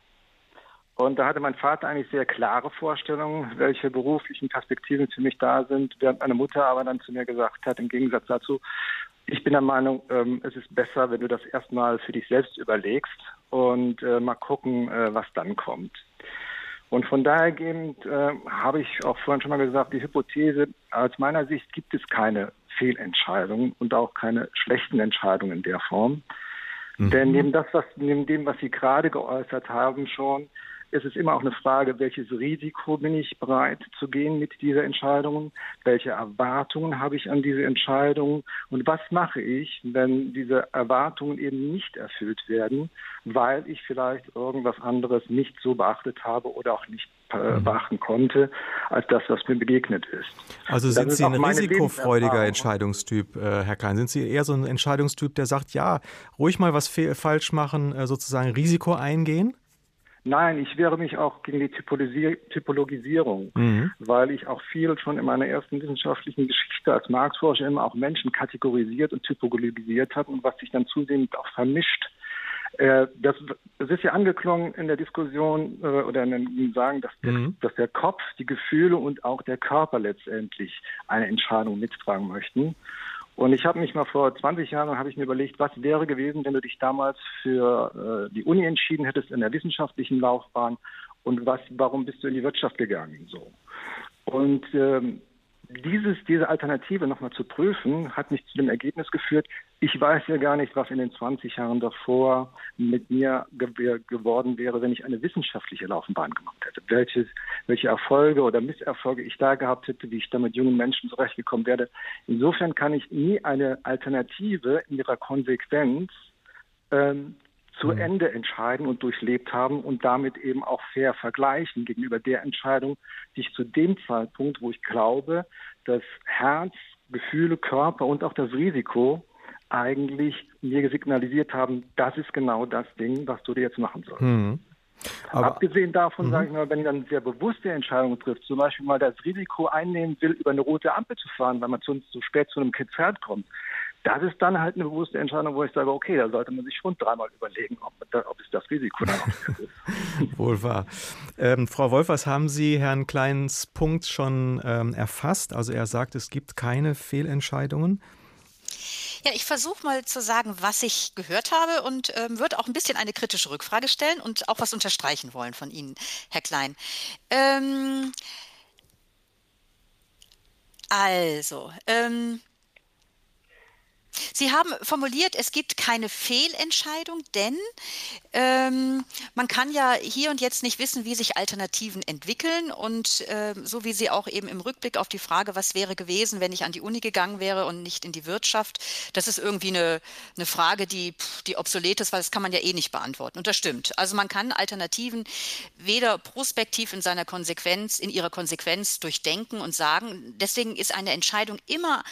Und da hatte mein Vater eigentlich sehr klare Vorstellungen, welche beruflichen Perspektiven für mich da sind, während meine Mutter aber dann zu mir gesagt hat, im Gegensatz dazu, ich bin der Meinung, ähm, es ist besser, wenn du das erstmal für dich selbst überlegst und äh, mal gucken, äh, was dann kommt. Und von daher gehend äh, habe ich auch vorhin schon mal gesagt, die Hypothese, aus meiner Sicht gibt es keine Fehlentscheidungen und auch keine schlechten Entscheidungen in der Form. Mhm. Denn neben, das, was, neben dem, was Sie gerade geäußert haben, schon, es ist immer auch eine Frage, welches Risiko bin ich bereit zu gehen mit dieser Entscheidung? Welche Erwartungen habe ich an diese Entscheidung? Und was mache ich, wenn diese Erwartungen eben nicht erfüllt werden, weil ich vielleicht irgendwas anderes nicht so beachtet habe oder auch nicht äh, mhm. beachten konnte, als das, was mir begegnet ist. Also sind Sie ein risikofreudiger Entscheidungstyp, äh, Herr Klein? Sind Sie eher so ein Entscheidungstyp, der sagt, ja, ruhig mal was falsch machen, äh, sozusagen Risiko eingehen? Nein, ich wehre mich auch gegen die Typologisierung, mhm. weil ich auch viel schon in meiner ersten wissenschaftlichen Geschichte als Marxforscher immer auch Menschen kategorisiert und typologisiert habe und was sich dann zunehmend auch vermischt. Äh, das, das ist ja angeklungen in der Diskussion äh, oder in dem Sagen, dass der, mhm. dass der Kopf, die Gefühle und auch der Körper letztendlich eine Entscheidung mittragen möchten. Und ich habe mich mal vor 20 Jahren habe ich mir überlegt, was wäre gewesen, wenn du dich damals für äh, die Uni entschieden hättest in der wissenschaftlichen Laufbahn und was, warum bist du in die Wirtschaft gegangen? So. Und ähm, dieses, diese Alternative nochmal zu prüfen, hat mich zu dem Ergebnis geführt, ich weiß ja gar nicht, was in den 20 Jahren davor mit mir ge geworden wäre, wenn ich eine wissenschaftliche Laufbahn gemacht hätte. Welches, welche Erfolge oder Misserfolge ich da gehabt hätte, wie ich da mit jungen Menschen zurechtgekommen wäre. Insofern kann ich nie eine Alternative in ihrer Konsequenz ähm, zu mhm. Ende entscheiden und durchlebt haben und damit eben auch fair vergleichen gegenüber der Entscheidung, die ich zu dem Zeitpunkt, wo ich glaube, dass Herz, Gefühle, Körper und auch das Risiko eigentlich mir signalisiert haben, das ist genau das Ding, was du dir jetzt machen sollst. Mhm. Aber, Abgesehen davon, mhm. sage ich mal, wenn man sehr bewusste Entscheidungen trifft, zum Beispiel mal das Risiko einnehmen will, über eine rote Ampel zu fahren, weil man zu, zu spät zu einem Pferd kommt, das ist dann halt eine bewusste Entscheidung, wo ich sage, okay, da sollte man sich schon dreimal überlegen, ob, ob es das Risiko dann auch ist. <laughs> Wohl wahr. Ähm, Frau Wolfers, haben Sie Herrn Kleins Punkt schon ähm, erfasst? Also er sagt, es gibt keine Fehlentscheidungen. Ja, ich versuche mal zu sagen, was ich gehört habe und ähm, würde auch ein bisschen eine kritische Rückfrage stellen und auch was unterstreichen wollen von Ihnen, Herr Klein. Ähm, also, ähm, Sie haben formuliert, es gibt keine Fehlentscheidung, denn ähm, man kann ja hier und jetzt nicht wissen, wie sich Alternativen entwickeln. Und äh, so wie Sie auch eben im Rückblick auf die Frage, was wäre gewesen, wenn ich an die Uni gegangen wäre und nicht in die Wirtschaft, das ist irgendwie eine, eine Frage, die, die obsolet ist, weil das kann man ja eh nicht beantworten. Und das stimmt. Also man kann Alternativen weder prospektiv in seiner Konsequenz, in ihrer Konsequenz durchdenken und sagen. Deswegen ist eine Entscheidung immer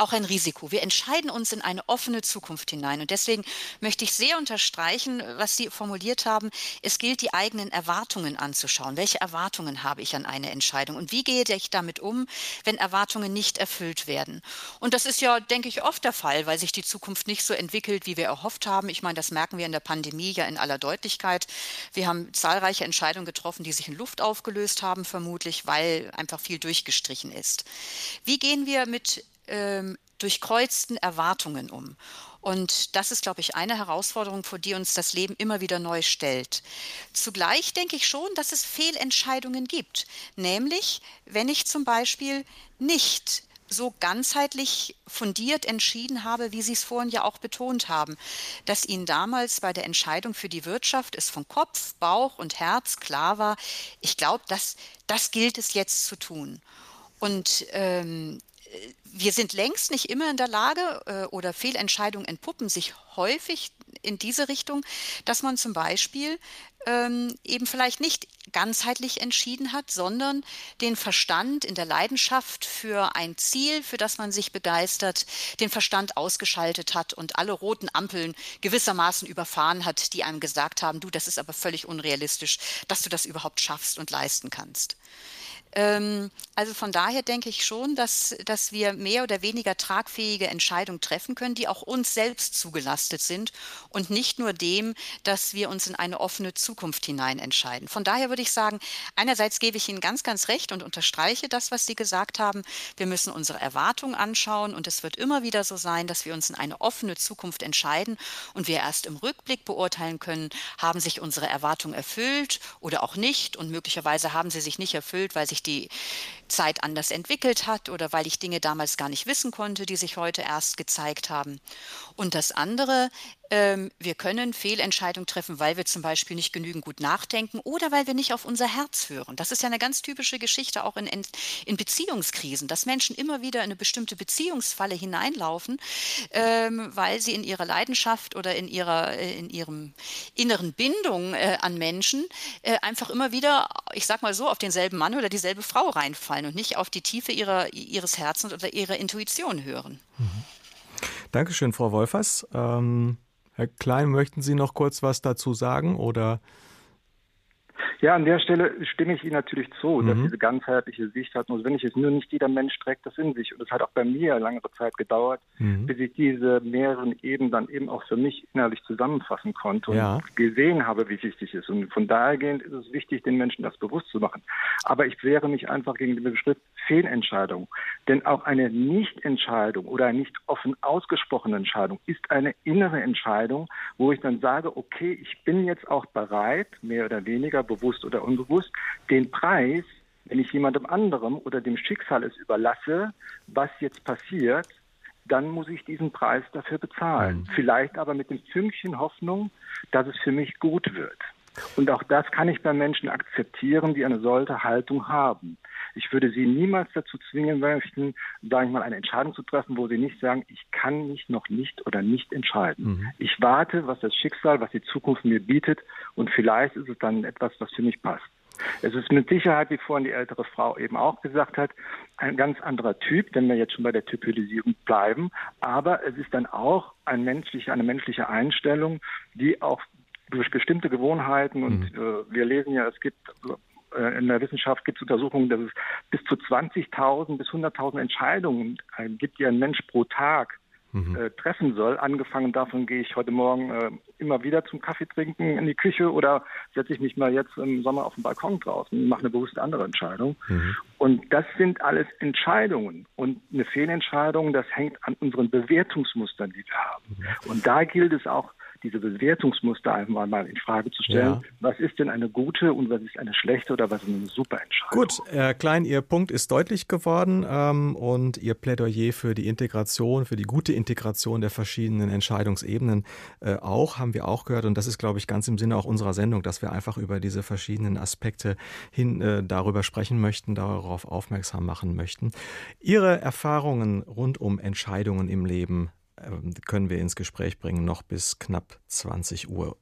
auch ein Risiko. Wir entscheiden uns in eine offene Zukunft hinein. Und deswegen möchte ich sehr unterstreichen, was Sie formuliert haben. Es gilt, die eigenen Erwartungen anzuschauen. Welche Erwartungen habe ich an eine Entscheidung? Und wie gehe ich damit um, wenn Erwartungen nicht erfüllt werden? Und das ist ja, denke ich, oft der Fall, weil sich die Zukunft nicht so entwickelt, wie wir erhofft haben. Ich meine, das merken wir in der Pandemie ja in aller Deutlichkeit. Wir haben zahlreiche Entscheidungen getroffen, die sich in Luft aufgelöst haben, vermutlich, weil einfach viel durchgestrichen ist. Wie gehen wir mit ähm, durchkreuzten Erwartungen um. Und das ist, glaube ich, eine Herausforderung, vor die uns das Leben immer wieder neu stellt. Zugleich denke ich schon, dass es Fehlentscheidungen gibt. Nämlich, wenn ich zum Beispiel nicht so ganzheitlich fundiert entschieden habe, wie Sie es vorhin ja auch betont haben, dass Ihnen damals bei der Entscheidung für die Wirtschaft es von Kopf, Bauch und Herz klar war, ich glaube, das, das gilt es jetzt zu tun. Und ähm, wir sind längst nicht immer in der Lage äh, oder Fehlentscheidungen entpuppen sich häufig in diese Richtung, dass man zum Beispiel ähm, eben vielleicht nicht ganzheitlich entschieden hat, sondern den Verstand in der Leidenschaft für ein Ziel, für das man sich begeistert, den Verstand ausgeschaltet hat und alle roten Ampeln gewissermaßen überfahren hat, die einem gesagt haben, du, das ist aber völlig unrealistisch, dass du das überhaupt schaffst und leisten kannst. Ähm, also von daher denke ich schon, dass, dass wir mehr oder weniger tragfähige Entscheidungen treffen können, die auch uns selbst zugelastet sind und nicht nur dem, dass wir uns in eine offene Zukunft hinein entscheiden. Von daher würde ich sagen, einerseits gebe ich Ihnen ganz, ganz recht und unterstreiche das, was Sie gesagt haben. Wir müssen unsere Erwartungen anschauen und es wird immer wieder so sein, dass wir uns in eine offene Zukunft entscheiden und wir erst im Rückblick beurteilen können, haben sich unsere Erwartungen erfüllt oder auch nicht und möglicherweise haben sie sich nicht erfüllt, weil sich die Zeit anders entwickelt hat oder weil ich Dinge damals gar nicht wissen konnte, die sich heute erst gezeigt haben. Und das andere ähm, wir können Fehlentscheidungen treffen, weil wir zum Beispiel nicht genügend gut nachdenken oder weil wir nicht auf unser Herz hören. Das ist ja eine ganz typische Geschichte auch in, in, in Beziehungskrisen, dass Menschen immer wieder in eine bestimmte Beziehungsfalle hineinlaufen, ähm, weil sie in ihrer Leidenschaft oder in ihrer äh, in ihrem inneren Bindung äh, an Menschen äh, einfach immer wieder, ich sag mal so, auf denselben Mann oder dieselbe Frau reinfallen und nicht auf die Tiefe ihrer, ihres Herzens oder ihrer Intuition hören. Mhm. Dankeschön, Frau Wolfers. Ähm Herr Klein, möchten Sie noch kurz was dazu sagen oder ja, an der Stelle stimme ich Ihnen natürlich zu, dass mhm. diese ganzheitliche Sicht hat. Und wenn ich es nur nicht jeder Mensch trägt das in sich. Und es hat auch bei mir längere Zeit gedauert, mhm. bis ich diese mehreren Ebenen dann eben auch für mich innerlich zusammenfassen konnte und ja. gesehen habe, wie wichtig es ist. Und von dahergehend ist es wichtig, den Menschen das bewusst zu machen. Aber ich wehre mich einfach gegen den Begriff Fehlentscheidung. Denn auch eine Nichtentscheidung oder eine nicht offen ausgesprochene Entscheidung ist eine innere Entscheidung, wo ich dann sage, okay, ich bin jetzt auch bereit, mehr oder weniger bewusst oder unbewusst, den Preis, wenn ich jemandem anderem oder dem Schicksal es überlasse, was jetzt passiert, dann muss ich diesen Preis dafür bezahlen. Mhm. Vielleicht aber mit dem Fünkchen Hoffnung, dass es für mich gut wird. Und auch das kann ich bei Menschen akzeptieren, die eine solche Haltung haben. Ich würde sie niemals dazu zwingen möchten, sage ich mal, eine Entscheidung zu treffen, wo sie nicht sagen, ich kann mich noch nicht oder nicht entscheiden. Mhm. Ich warte, was das Schicksal, was die Zukunft mir bietet und vielleicht ist es dann etwas, was für mich passt. Es ist mit Sicherheit, wie vorhin die ältere Frau eben auch gesagt hat, ein ganz anderer Typ, wenn wir jetzt schon bei der Typologisierung bleiben. Aber es ist dann auch ein menschliche, eine menschliche Einstellung, die auch durch bestimmte Gewohnheiten und mhm. äh, wir lesen ja, es gibt in der Wissenschaft gibt es Untersuchungen, dass es bis zu 20.000 bis 100.000 Entscheidungen gibt, die ein Mensch pro Tag mhm. äh, treffen soll. Angefangen davon gehe ich heute Morgen äh, immer wieder zum Kaffee trinken in die Küche oder setze ich mich mal jetzt im Sommer auf den Balkon draußen und mache eine bewusst andere Entscheidung. Mhm. Und das sind alles Entscheidungen. Und eine Fehlentscheidung, das hängt an unseren Bewertungsmustern, die wir haben. Mhm. Und da gilt es auch, diese Bewertungsmuster einfach mal in Frage zu stellen. Ja. Was ist denn eine gute und was ist eine schlechte oder was ist eine super Entscheidung? Gut, Herr Klein, Ihr Punkt ist deutlich geworden ähm, und Ihr Plädoyer für die Integration, für die gute Integration der verschiedenen Entscheidungsebenen äh, auch, haben wir auch gehört. Und das ist, glaube ich, ganz im Sinne auch unserer Sendung, dass wir einfach über diese verschiedenen Aspekte hin äh, darüber sprechen möchten, darauf aufmerksam machen möchten. Ihre Erfahrungen rund um Entscheidungen im Leben können wir ins Gespräch bringen, noch bis knapp 20 Uhr.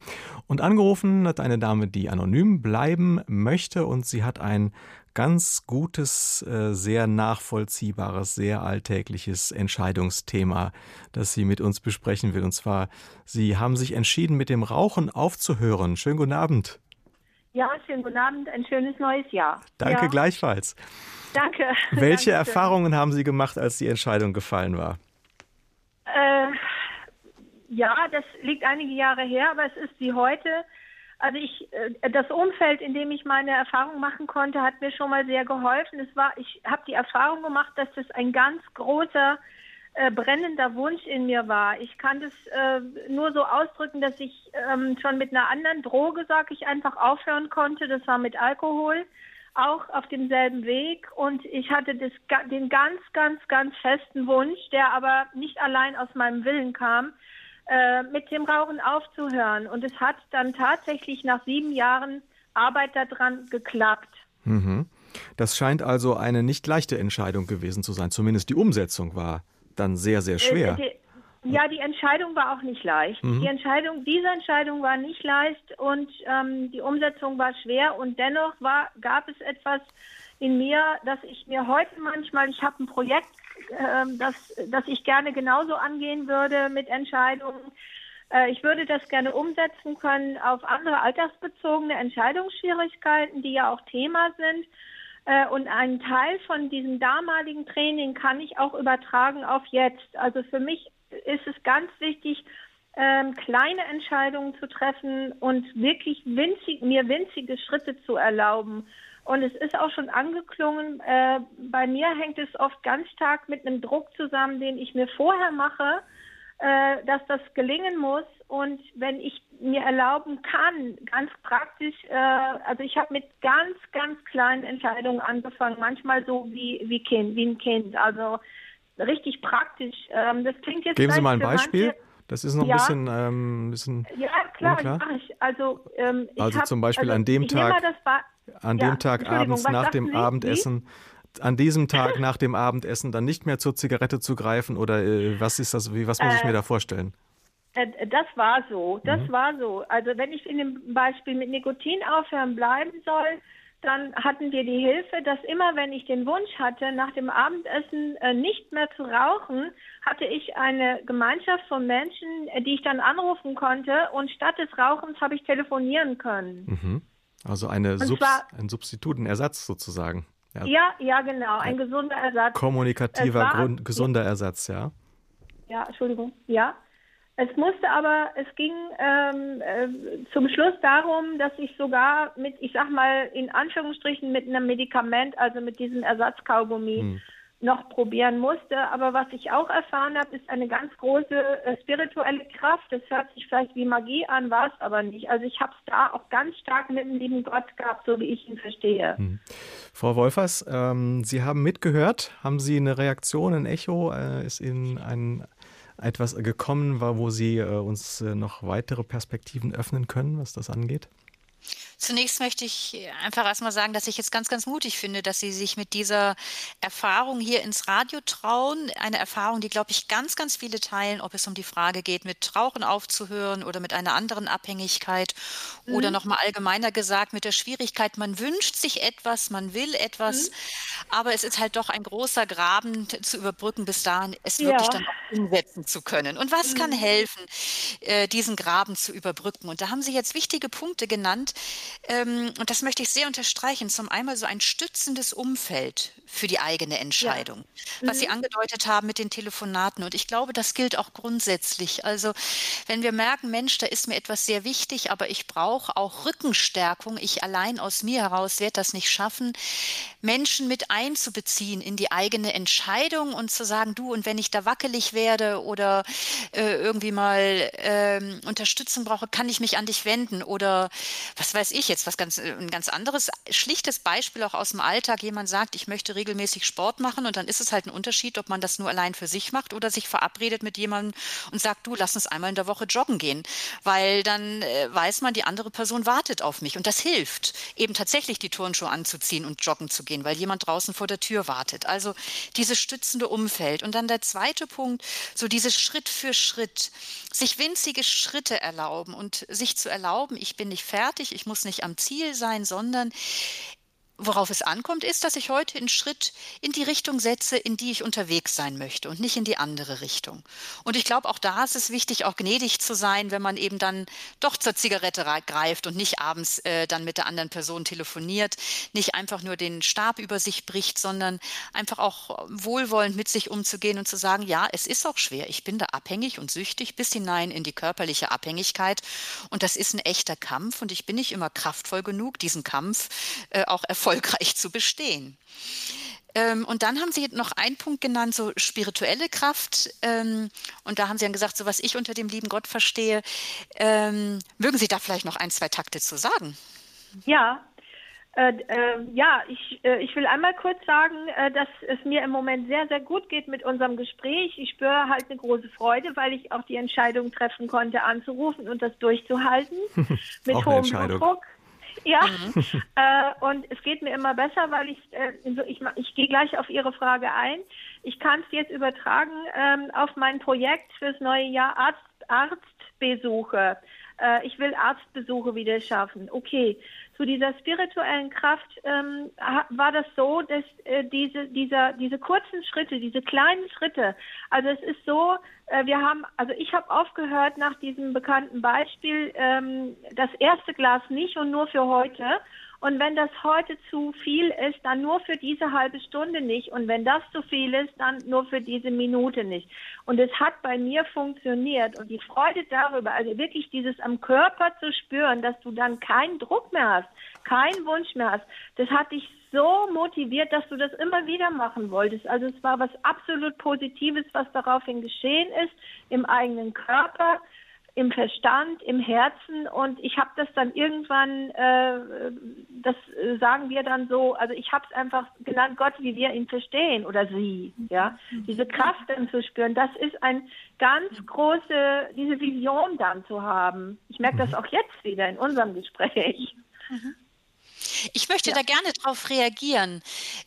Und angerufen hat eine Dame, die anonym bleiben möchte und sie hat ein ganz gutes, äh, sehr nachvollziehbares, sehr alltägliches Entscheidungsthema, das sie mit uns besprechen will. Und zwar, Sie haben sich entschieden, mit dem Rauchen aufzuhören. Schönen guten Abend. Ja, schönen guten Abend, ein schönes neues Jahr. Danke ja. gleichfalls. Danke. <laughs> Welche Dankeschön. Erfahrungen haben Sie gemacht, als die Entscheidung gefallen war? Äh, ja, das liegt einige Jahre her, aber es ist wie heute. Also ich, äh, das Umfeld, in dem ich meine Erfahrung machen konnte, hat mir schon mal sehr geholfen. Es war, ich habe die Erfahrung gemacht, dass das ein ganz großer äh, brennender Wunsch in mir war. Ich kann das äh, nur so ausdrücken, dass ich ähm, schon mit einer anderen Droge, sag ich, einfach aufhören konnte. Das war mit Alkohol, auch auf demselben Weg. Und ich hatte das, den ganz, ganz, ganz festen Wunsch, der aber nicht allein aus meinem Willen kam, äh, mit dem Rauchen aufzuhören. Und es hat dann tatsächlich nach sieben Jahren Arbeit daran geklappt. Mhm. Das scheint also eine nicht leichte Entscheidung gewesen zu sein. Zumindest die Umsetzung war dann sehr, sehr schwer. Äh, die, ja, die Entscheidung war auch nicht leicht. Mhm. Die Entscheidung, diese Entscheidung war nicht leicht und ähm, die Umsetzung war schwer und dennoch war, gab es etwas in mir, dass ich mir heute manchmal, ich habe ein Projekt, äh, das, das ich gerne genauso angehen würde mit Entscheidungen. Äh, ich würde das gerne umsetzen können auf andere altersbezogene Entscheidungsschwierigkeiten, die ja auch Thema sind. Äh, und einen Teil von diesem damaligen Training kann ich auch übertragen auf jetzt. Also für mich ist es ganz wichtig, ähm, kleine Entscheidungen zu treffen und wirklich winzig, mir winzige Schritte zu erlauben. Und es ist auch schon angeklungen, äh, bei mir hängt es oft ganz stark mit einem Druck zusammen, den ich mir vorher mache, äh, dass das gelingen muss. Und wenn ich mir erlauben kann, ganz praktisch, äh, also ich habe mit ganz, ganz kleinen Entscheidungen angefangen, manchmal so wie, wie Kind, wie ein Kind, also richtig praktisch. Ähm, das klingt jetzt Geben Sie mal ein Beispiel. Manche, das ist noch ein bisschen, ähm, bisschen Ja, klar, unklar. Ich. Also, ähm, ich also hab, zum Beispiel also an dem Tag, an dem ja, Tag abends nach dem Abendessen, an diesem Tag nach dem Abendessen dann nicht mehr zur Zigarette zu greifen oder äh, was ist das? Wie was muss äh, ich mir da vorstellen? Äh, das war so, das mhm. war so. Also wenn ich in dem Beispiel mit Nikotin aufhören bleiben soll, dann hatten wir die Hilfe, dass immer wenn ich den Wunsch hatte, nach dem Abendessen äh, nicht mehr zu rauchen, hatte ich eine Gemeinschaft von Menschen, äh, die ich dann anrufen konnte und statt des Rauchens habe ich telefonieren können. Mhm. Also eine Subs zwar, ein Substitut, ein Ersatz sozusagen. Ja, ja, ja genau, ein gesunder Ersatz. Kommunikativer, war, Grund, gesunder Ersatz, ja. Ja, Entschuldigung, ja. Es musste aber, es ging ähm, äh, zum Schluss darum, dass ich sogar mit, ich sag mal, in Anführungsstrichen mit einem Medikament, also mit diesem Ersatzkaugummi, hm. noch probieren musste. Aber was ich auch erfahren habe, ist eine ganz große äh, spirituelle Kraft. Das hört sich vielleicht wie Magie an, war es aber nicht. Also ich habe es da auch ganz stark mit dem lieben Gott gehabt, so wie ich ihn verstehe. Hm. Frau Wolfers, ähm, Sie haben mitgehört. Haben Sie eine Reaktion, ein Echo? Äh, ist Ihnen ein etwas gekommen war, wo Sie äh, uns äh, noch weitere Perspektiven öffnen können, was das angeht? Zunächst möchte ich einfach erstmal sagen, dass ich jetzt ganz, ganz mutig finde, dass Sie sich mit dieser Erfahrung hier ins Radio trauen. Eine Erfahrung, die, glaube ich, ganz, ganz viele teilen, ob es um die Frage geht, mit Rauchen aufzuhören oder mit einer anderen Abhängigkeit mhm. oder nochmal allgemeiner gesagt mit der Schwierigkeit, man wünscht sich etwas, man will etwas, mhm. aber es ist halt doch ein großer Graben zu überbrücken, bis dahin es wirklich ja. dann auch umsetzen zu können. Und was mhm. kann helfen, äh, diesen Graben zu überbrücken? Und da haben Sie jetzt wichtige Punkte genannt, ähm, und das möchte ich sehr unterstreichen, zum einmal so ein stützendes Umfeld für die eigene Entscheidung, ja. was mhm. Sie angedeutet haben mit den Telefonaten. Und ich glaube, das gilt auch grundsätzlich. Also wenn wir merken, Mensch, da ist mir etwas sehr wichtig, aber ich brauche auch Rückenstärkung, ich allein aus mir heraus werde das nicht schaffen, Menschen mit einzubeziehen in die eigene Entscheidung und zu sagen, du, und wenn ich da wackelig werde oder äh, irgendwie mal äh, Unterstützung brauche, kann ich mich an dich wenden oder was weiß ich jetzt, was ganz, äh, ein ganz anderes, schlichtes Beispiel auch aus dem Alltag. Jemand sagt, ich möchte regelmäßig Sport machen und dann ist es halt ein Unterschied, ob man das nur allein für sich macht oder sich verabredet mit jemandem und sagt, du, lass uns einmal in der Woche joggen gehen, weil dann äh, weiß man, die andere Person wartet auf mich und das hilft, eben tatsächlich die Turnschuhe anzuziehen und joggen zu gehen, weil jemand draußen vor der Tür wartet. Also dieses stützende Umfeld. Und dann der zweite Punkt, so dieses Schritt für Schritt, sich winzige Schritte erlauben und sich zu erlauben, ich bin nicht fertig, ich muss nicht am Ziel sein, sondern Worauf es ankommt, ist, dass ich heute einen Schritt in die Richtung setze, in die ich unterwegs sein möchte und nicht in die andere Richtung. Und ich glaube, auch da ist es wichtig, auch gnädig zu sein, wenn man eben dann doch zur Zigarette greift und nicht abends äh, dann mit der anderen Person telefoniert, nicht einfach nur den Stab über sich bricht, sondern einfach auch wohlwollend mit sich umzugehen und zu sagen, ja, es ist auch schwer. Ich bin da abhängig und süchtig bis hinein in die körperliche Abhängigkeit. Und das ist ein echter Kampf und ich bin nicht immer kraftvoll genug, diesen Kampf äh, auch erfolgreich erfolgreich zu bestehen. Ähm, und dann haben Sie noch einen Punkt genannt, so spirituelle Kraft. Ähm, und da haben Sie dann gesagt, so was ich unter dem lieben Gott verstehe. Ähm, mögen Sie da vielleicht noch ein, zwei Takte zu sagen? Ja, äh, äh, ja, ich, äh, ich will einmal kurz sagen, äh, dass es mir im Moment sehr, sehr gut geht mit unserem Gespräch. Ich spüre halt eine große Freude, weil ich auch die Entscheidung treffen konnte, anzurufen und das durchzuhalten <laughs> mit hohem Blutdruck. Ja, mhm. <laughs> äh, und es geht mir immer besser, weil ich, äh, ich, ich gehe gleich auf Ihre Frage ein. Ich kann es jetzt übertragen ähm, auf mein Projekt fürs neue Jahr Arzt, Arztbesuche. Äh, ich will Arztbesuche wieder schaffen. Okay, zu dieser spirituellen Kraft ähm, war das so, dass äh, diese, dieser, diese kurzen Schritte, diese kleinen Schritte, also es ist so, äh, wir haben, also ich habe aufgehört nach diesem bekannten Beispiel, ähm, das erste Glas nicht und nur für heute. Und wenn das heute zu viel ist, dann nur für diese halbe Stunde nicht. Und wenn das zu viel ist, dann nur für diese Minute nicht. Und es hat bei mir funktioniert. Und die Freude darüber, also wirklich dieses am Körper zu spüren, dass du dann keinen Druck mehr hast, keinen Wunsch mehr hast, das hat dich so motiviert, dass du das immer wieder machen wolltest. Also es war was absolut Positives, was daraufhin geschehen ist im eigenen Körper im Verstand, im Herzen und ich habe das dann irgendwann, äh, das sagen wir dann so, also ich habe es einfach genannt, Gott, wie wir ihn verstehen oder sie, ja, diese Kraft dann zu spüren, das ist ein ganz große, diese Vision dann zu haben. Ich merke das auch jetzt wieder in unserem Gespräch. Ich möchte ja. da gerne darauf reagieren.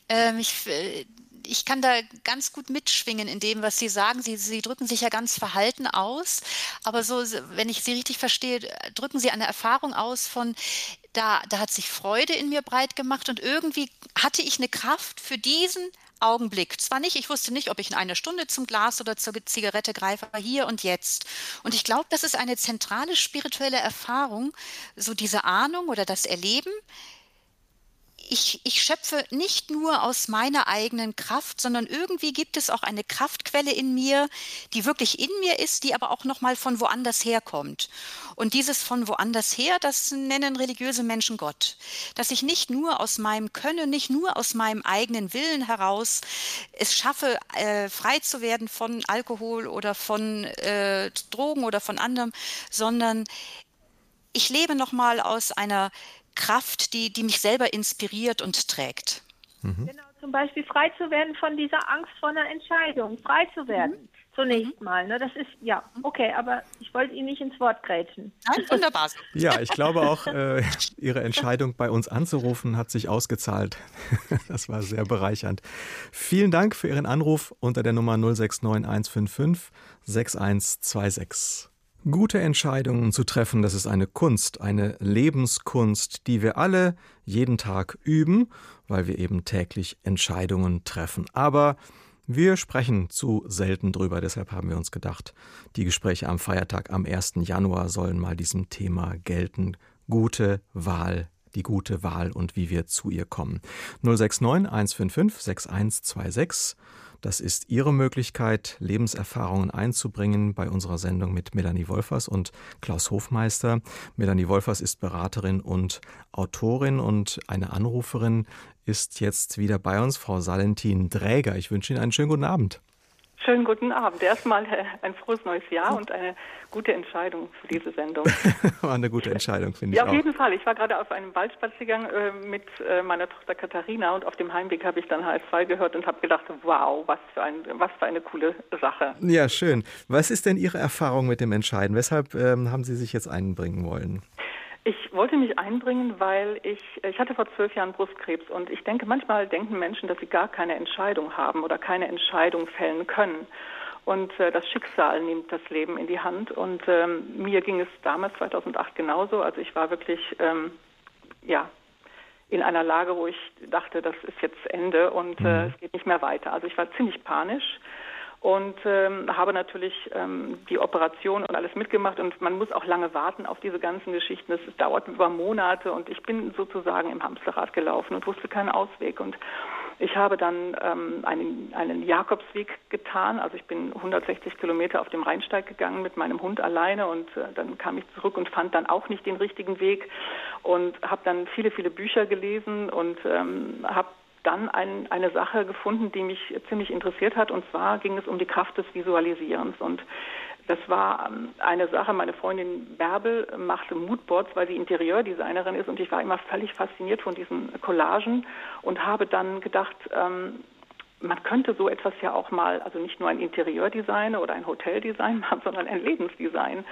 Ähm, ich, äh, ich kann da ganz gut mitschwingen in dem, was Sie sagen. Sie, Sie drücken sich ja ganz verhalten aus, aber so, wenn ich Sie richtig verstehe, drücken Sie eine Erfahrung aus von, da, da hat sich Freude in mir breit gemacht und irgendwie hatte ich eine Kraft für diesen Augenblick. Zwar nicht, ich wusste nicht, ob ich in einer Stunde zum Glas oder zur Zigarette greife, aber hier und jetzt. Und ich glaube, das ist eine zentrale spirituelle Erfahrung, so diese Ahnung oder das Erleben, ich, ich schöpfe nicht nur aus meiner eigenen Kraft, sondern irgendwie gibt es auch eine Kraftquelle in mir, die wirklich in mir ist, die aber auch nochmal von woanders herkommt. Und dieses von woanders her, das nennen religiöse Menschen Gott. Dass ich nicht nur aus meinem Können, nicht nur aus meinem eigenen Willen heraus es schaffe, äh, frei zu werden von Alkohol oder von äh, Drogen oder von anderem, sondern ich lebe nochmal aus einer Kraft, die, die mich selber inspiriert und trägt. Mhm. Genau, zum Beispiel frei zu werden von dieser Angst vor einer Entscheidung, frei zu werden. Mhm. Zunächst mhm. mal. Ne? Das ist, ja, okay, aber ich wollte Ihnen nicht ins Wort grätschen. Nein, wunderbar. <laughs> ja, ich glaube auch, äh, Ihre Entscheidung, bei uns anzurufen, hat sich ausgezahlt. <laughs> das war sehr bereichernd. Vielen Dank für Ihren Anruf unter der Nummer 069 155 6126. Gute Entscheidungen zu treffen, das ist eine Kunst, eine Lebenskunst, die wir alle jeden Tag üben, weil wir eben täglich Entscheidungen treffen. Aber wir sprechen zu selten drüber, deshalb haben wir uns gedacht, die Gespräche am Feiertag am 1. Januar sollen mal diesem Thema gelten. Gute Wahl, die gute Wahl und wie wir zu ihr kommen. 069 155 6126 das ist Ihre Möglichkeit, Lebenserfahrungen einzubringen bei unserer Sendung mit Melanie Wolfers und Klaus Hofmeister. Melanie Wolfers ist Beraterin und Autorin und eine Anruferin ist jetzt wieder bei uns, Frau Salentin Dräger. Ich wünsche Ihnen einen schönen guten Abend. Schönen guten Abend. Erstmal äh, ein frohes neues Jahr und eine gute Entscheidung für diese Sendung. War <laughs> eine gute Entscheidung, finde ja, ich. Ja, auf jeden Fall. Ich war gerade auf einem Waldspaziergang äh, mit äh, meiner Tochter Katharina und auf dem Heimweg habe ich dann HS2 gehört und habe gedacht, wow, was für, ein, was für eine coole Sache. Ja, schön. Was ist denn Ihre Erfahrung mit dem Entscheiden? Weshalb ähm, haben Sie sich jetzt einbringen wollen? Ich wollte mich einbringen, weil ich, ich hatte vor zwölf Jahren Brustkrebs und ich denke, manchmal denken Menschen, dass sie gar keine Entscheidung haben oder keine Entscheidung fällen können. Und äh, das Schicksal nimmt das Leben in die Hand. Und ähm, mir ging es damals 2008 genauso. Also ich war wirklich, ähm, ja, in einer Lage, wo ich dachte, das ist jetzt Ende und äh, mhm. es geht nicht mehr weiter. Also ich war ziemlich panisch und ähm, habe natürlich ähm, die Operation und alles mitgemacht. Und man muss auch lange warten auf diese ganzen Geschichten. Das dauert über Monate. Und ich bin sozusagen im Hamsterrad gelaufen und wusste keinen Ausweg. Und ich habe dann ähm, einen, einen Jakobsweg getan. Also ich bin 160 Kilometer auf dem Rheinsteig gegangen mit meinem Hund alleine. Und äh, dann kam ich zurück und fand dann auch nicht den richtigen Weg. Und habe dann viele, viele Bücher gelesen. Und ähm, habe dann ein, eine Sache gefunden, die mich ziemlich interessiert hat. Und zwar ging es um die Kraft des Visualisierens. Und das war ähm, eine Sache, meine Freundin Bärbel machte Moodboards, weil sie Interieurdesignerin ist. Und ich war immer völlig fasziniert von diesen Collagen und habe dann gedacht, ähm, man könnte so etwas ja auch mal, also nicht nur ein Interieurdesign oder ein Hoteldesign <laughs> machen, sondern ein Lebensdesign.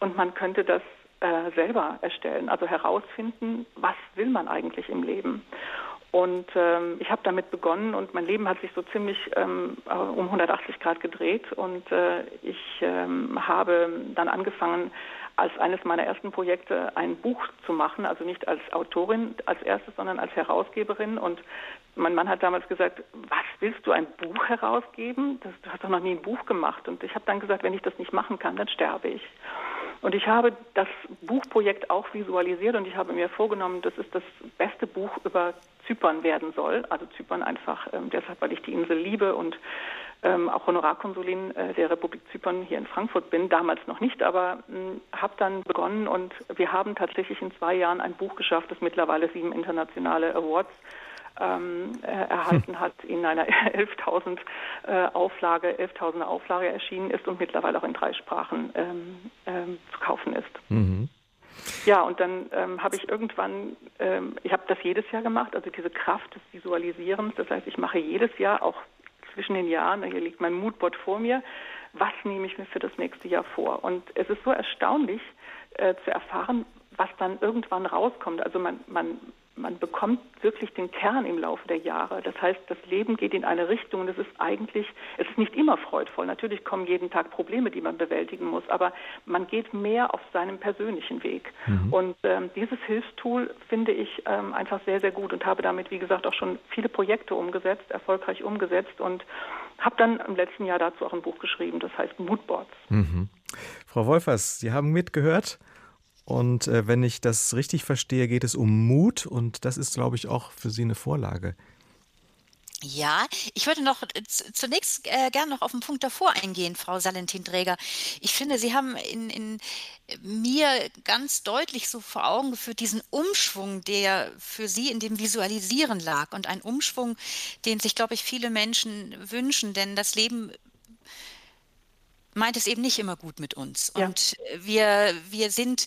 Und man könnte das äh, selber erstellen, also herausfinden, was will man eigentlich im Leben. Und ähm, ich habe damit begonnen und mein Leben hat sich so ziemlich ähm, äh, um 180 Grad gedreht. Und äh, ich ähm, habe dann angefangen, als eines meiner ersten Projekte ein Buch zu machen, also nicht als Autorin als erstes, sondern als Herausgeberin. Und mein Mann hat damals gesagt, was willst du ein Buch herausgeben? Das, du hast doch noch nie ein Buch gemacht. Und ich habe dann gesagt, wenn ich das nicht machen kann, dann sterbe ich. Und ich habe das Buchprojekt auch visualisiert und ich habe mir vorgenommen, dass es das beste Buch über Zypern werden soll. Also Zypern einfach ähm, deshalb, weil ich die Insel liebe und ähm, auch Honorarkonsulin äh, der Republik Zypern hier in Frankfurt bin, damals noch nicht, aber hm, habe dann begonnen und wir haben tatsächlich in zwei Jahren ein Buch geschafft, das mittlerweile sieben internationale Awards ähm, äh, erhalten hat, in einer <laughs> 11.000 äh, Auflage, 11.000 Auflage erschienen ist und mittlerweile auch in drei Sprachen ähm, ähm, zu kaufen ist. Mhm. Ja, und dann ähm, habe ich irgendwann, ähm, ich habe das jedes Jahr gemacht, also diese Kraft des Visualisierens. Das heißt, ich mache jedes Jahr, auch zwischen den Jahren, hier liegt mein Moodboard vor mir, was nehme ich mir für das nächste Jahr vor? Und es ist so erstaunlich äh, zu erfahren, was dann irgendwann rauskommt. Also man, man, man bekommt wirklich den Kern im Laufe der Jahre. Das heißt, das Leben geht in eine Richtung und es ist eigentlich, es ist nicht immer freudvoll. Natürlich kommen jeden Tag Probleme, die man bewältigen muss, aber man geht mehr auf seinem persönlichen Weg. Mhm. Und ähm, dieses Hilfstool finde ich ähm, einfach sehr, sehr gut und habe damit, wie gesagt, auch schon viele Projekte umgesetzt, erfolgreich umgesetzt und habe dann im letzten Jahr dazu auch ein Buch geschrieben, das heißt Moodboards. Mhm. Frau Wolfers, Sie haben mitgehört. Und äh, wenn ich das richtig verstehe, geht es um Mut und das ist, glaube ich, auch für Sie eine Vorlage. Ja, ich würde noch äh, zunächst äh, gerne noch auf den Punkt davor eingehen, Frau Salentin-Träger. Ich finde, Sie haben in, in mir ganz deutlich so vor Augen geführt, diesen Umschwung, der für Sie in dem Visualisieren lag und ein Umschwung, den sich, glaube ich, viele Menschen wünschen, denn das Leben meint es eben nicht immer gut mit uns. Ja. Und wir, wir sind,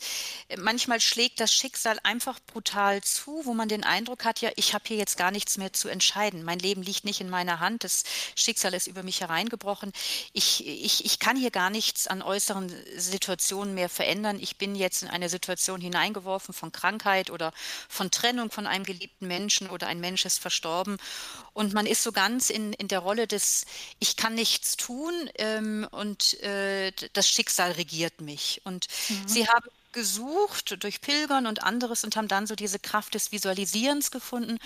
manchmal schlägt das Schicksal einfach brutal zu, wo man den Eindruck hat, ja, ich habe hier jetzt gar nichts mehr zu entscheiden. Mein Leben liegt nicht in meiner Hand, das Schicksal ist über mich hereingebrochen. Ich, ich, ich kann hier gar nichts an äußeren Situationen mehr verändern. Ich bin jetzt in eine Situation hineingeworfen von Krankheit oder von Trennung von einem geliebten Menschen oder ein Mensch ist verstorben. Und man ist so ganz in, in der Rolle des, ich kann nichts tun ähm, und äh, das Schicksal regiert mich. Und mhm. sie haben gesucht durch Pilgern und anderes und haben dann so diese Kraft des Visualisierens gefunden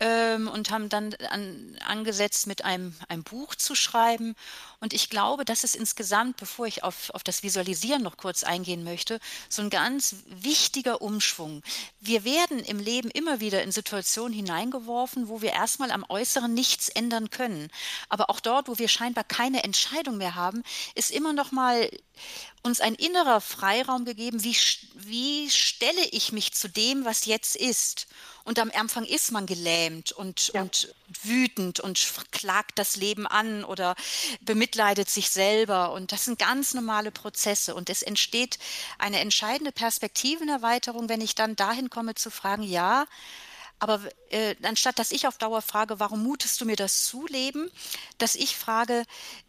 ähm, und haben dann an, angesetzt, mit einem, einem Buch zu schreiben. Und ich glaube, das ist insgesamt, bevor ich auf, auf das Visualisieren noch kurz eingehen möchte, so ein ganz wichtiger Umschwung. Wir werden im Leben immer wieder in Situationen hineingeworfen, wo wir erstmal am Äußeren nichts ändern können. Aber auch dort, wo wir scheinbar keine Entscheidung mehr haben, ist immer noch mal uns ein innerer Freiraum gegeben, wie, wie stelle ich mich zu dem, was jetzt ist. Und am Anfang ist man gelähmt und, ja. und wütend und klagt das Leben an oder bemitleidet sich selber. Und das sind ganz normale Prozesse. Und es entsteht eine entscheidende Perspektivenerweiterung, wenn ich dann dahin komme zu fragen, ja, aber äh, anstatt dass ich auf Dauer frage, warum mutest du mir das zu, Leben, dass ich frage,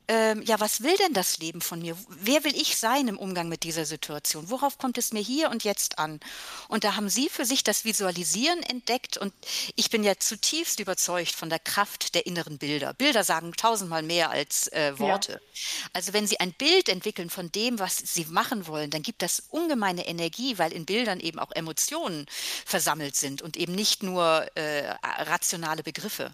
ähm, ja, was will denn das Leben von mir? Wer will ich sein im Umgang mit dieser Situation? Worauf kommt es mir hier und jetzt an? Und da haben Sie für sich das Visualisieren entdeckt und ich bin ja zutiefst überzeugt von der Kraft der inneren Bilder. Bilder sagen tausendmal mehr als äh, Worte. Ja. Also wenn Sie ein Bild entwickeln von dem, was Sie machen wollen, dann gibt das ungemeine Energie, weil in Bildern eben auch Emotionen versammelt sind und eben nicht nur äh, rationale Begriffe.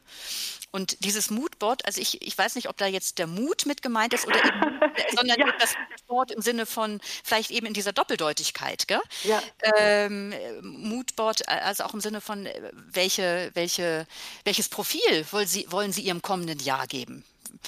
Und dieses Moodboard, also ich, ich weiß nicht, ob da jetzt der Mut mit gemeint ist oder eben, <laughs> sondern ja. das Wort im Sinne von vielleicht eben in dieser Doppeldeutigkeit, gell? Ja. Ähm, Moodboard, also auch im Sinne von welche, welche, welches Profil wollen Sie, wollen Sie Ihrem kommenden Jahr geben?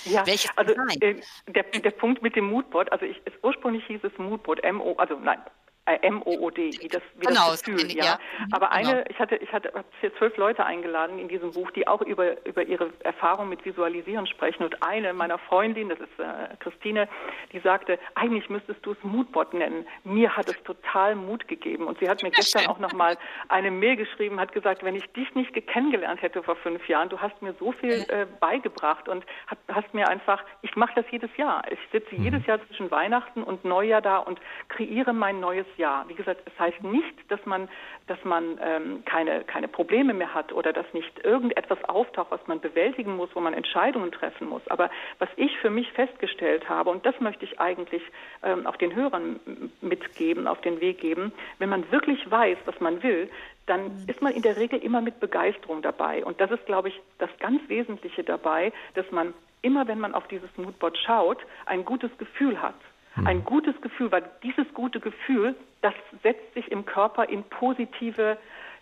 Ja, Welches also äh, der, der Punkt mit dem Moodboard, also ich, es, ursprünglich hieß es Moodboard, M-O, also nein, äh, M-O-O-D, wie das, wie genau, das Gefühl, ja. ja. Aber genau. eine, ich hatte, ich hatte zwölf Leute eingeladen in diesem Buch, die auch über, über ihre Erfahrung mit Visualisieren sprechen. Und eine meiner Freundinnen, das ist äh, Christine, die sagte, eigentlich müsstest du es Moodbot nennen. Mir hat es total Mut gegeben. Und sie hat mir gestern auch nochmal eine Mail geschrieben, hat gesagt, wenn ich dich nicht kennengelernt hätte vor fünf Jahren, du hast mir so viel äh, beigebracht und hast, hast mir einfach, ich mache das jedes Jahr. Ich sitze mhm. jedes Jahr zwischen Weihnachten und Neujahr da und kreiere mein neues ja. Wie gesagt, es heißt nicht, dass man, dass man ähm, keine, keine Probleme mehr hat oder dass nicht irgendetwas auftaucht, was man bewältigen muss, wo man Entscheidungen treffen muss. Aber was ich für mich festgestellt habe, und das möchte ich eigentlich ähm, auch den Hörern mitgeben, auf den Weg geben, wenn man wirklich weiß, was man will, dann mhm. ist man in der Regel immer mit Begeisterung dabei. Und das ist, glaube ich, das ganz Wesentliche dabei, dass man immer, wenn man auf dieses Moodboard schaut, ein gutes Gefühl hat ein gutes Gefühl, weil dieses gute Gefühl, das setzt sich im Körper in positive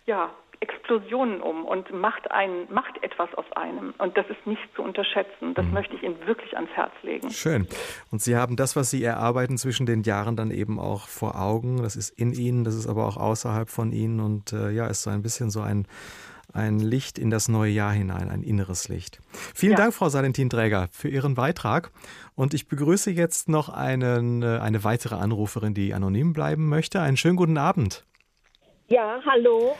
ja, Explosionen um und macht, ein, macht etwas aus einem. Und das ist nicht zu unterschätzen. Das mhm. möchte ich Ihnen wirklich ans Herz legen. Schön. Und Sie haben das, was Sie erarbeiten zwischen den Jahren, dann eben auch vor Augen. Das ist in Ihnen, das ist aber auch außerhalb von Ihnen. Und äh, ja, ist so ein bisschen so ein ein Licht in das neue Jahr hinein, ein inneres Licht. Vielen ja. Dank, Frau Salentin-Träger, für Ihren Beitrag. Und ich begrüße jetzt noch einen, äh, eine weitere Anruferin, die anonym bleiben möchte. Einen schönen guten Abend. Ja, hallo.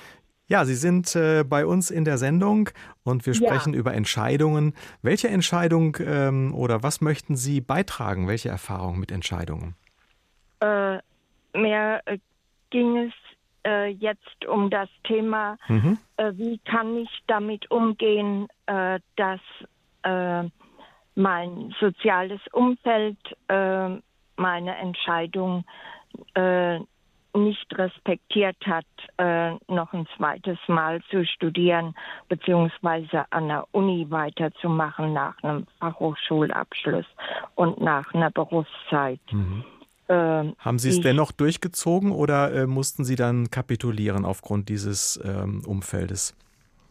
Ja, Sie sind äh, bei uns in der Sendung und wir sprechen ja. über Entscheidungen. Welche Entscheidung ähm, oder was möchten Sie beitragen? Welche Erfahrungen mit Entscheidungen? Äh, mir äh, ging es äh, jetzt um das Thema, mhm. äh, wie kann ich damit umgehen, äh, dass äh, mein soziales Umfeld äh, meine Entscheidung äh, nicht respektiert hat, noch ein zweites Mal zu studieren beziehungsweise an der Uni weiterzumachen nach einem Fachhochschulabschluss und nach einer Berufszeit. Mhm. Ähm, Haben Sie es dennoch durchgezogen oder äh, mussten Sie dann kapitulieren aufgrund dieses ähm, Umfeldes?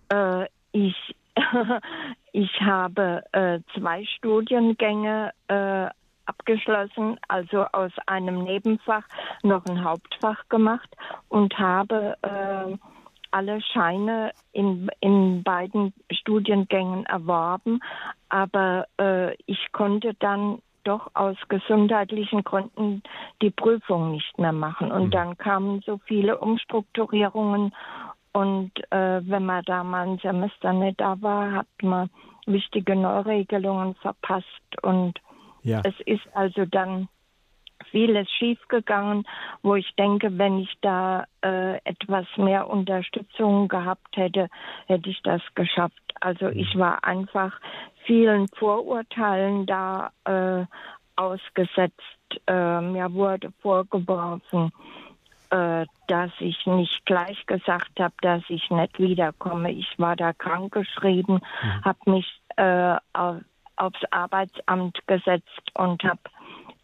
Äh, ich, <laughs> ich habe äh, zwei Studiengänge äh, abgeschlossen, also aus einem Nebenfach noch ein Hauptfach gemacht und habe äh, alle Scheine in, in beiden Studiengängen erworben, aber äh, ich konnte dann doch aus gesundheitlichen Gründen die Prüfung nicht mehr machen. Und mhm. dann kamen so viele Umstrukturierungen. Und äh, wenn man da mal ein Semester nicht da war, hat man wichtige Neuregelungen verpasst. Und ja. es ist also dann vieles schiefgegangen, wo ich denke, wenn ich da äh, etwas mehr Unterstützung gehabt hätte, hätte ich das geschafft. Also ich mhm. war einfach vielen Vorurteilen da äh, ausgesetzt. Äh, mir wurde vorgeworfen, äh, dass ich nicht gleich gesagt habe, dass ich nicht wiederkomme. Ich war da krankgeschrieben, mhm. habe mich äh, auf, aufs Arbeitsamt gesetzt und habe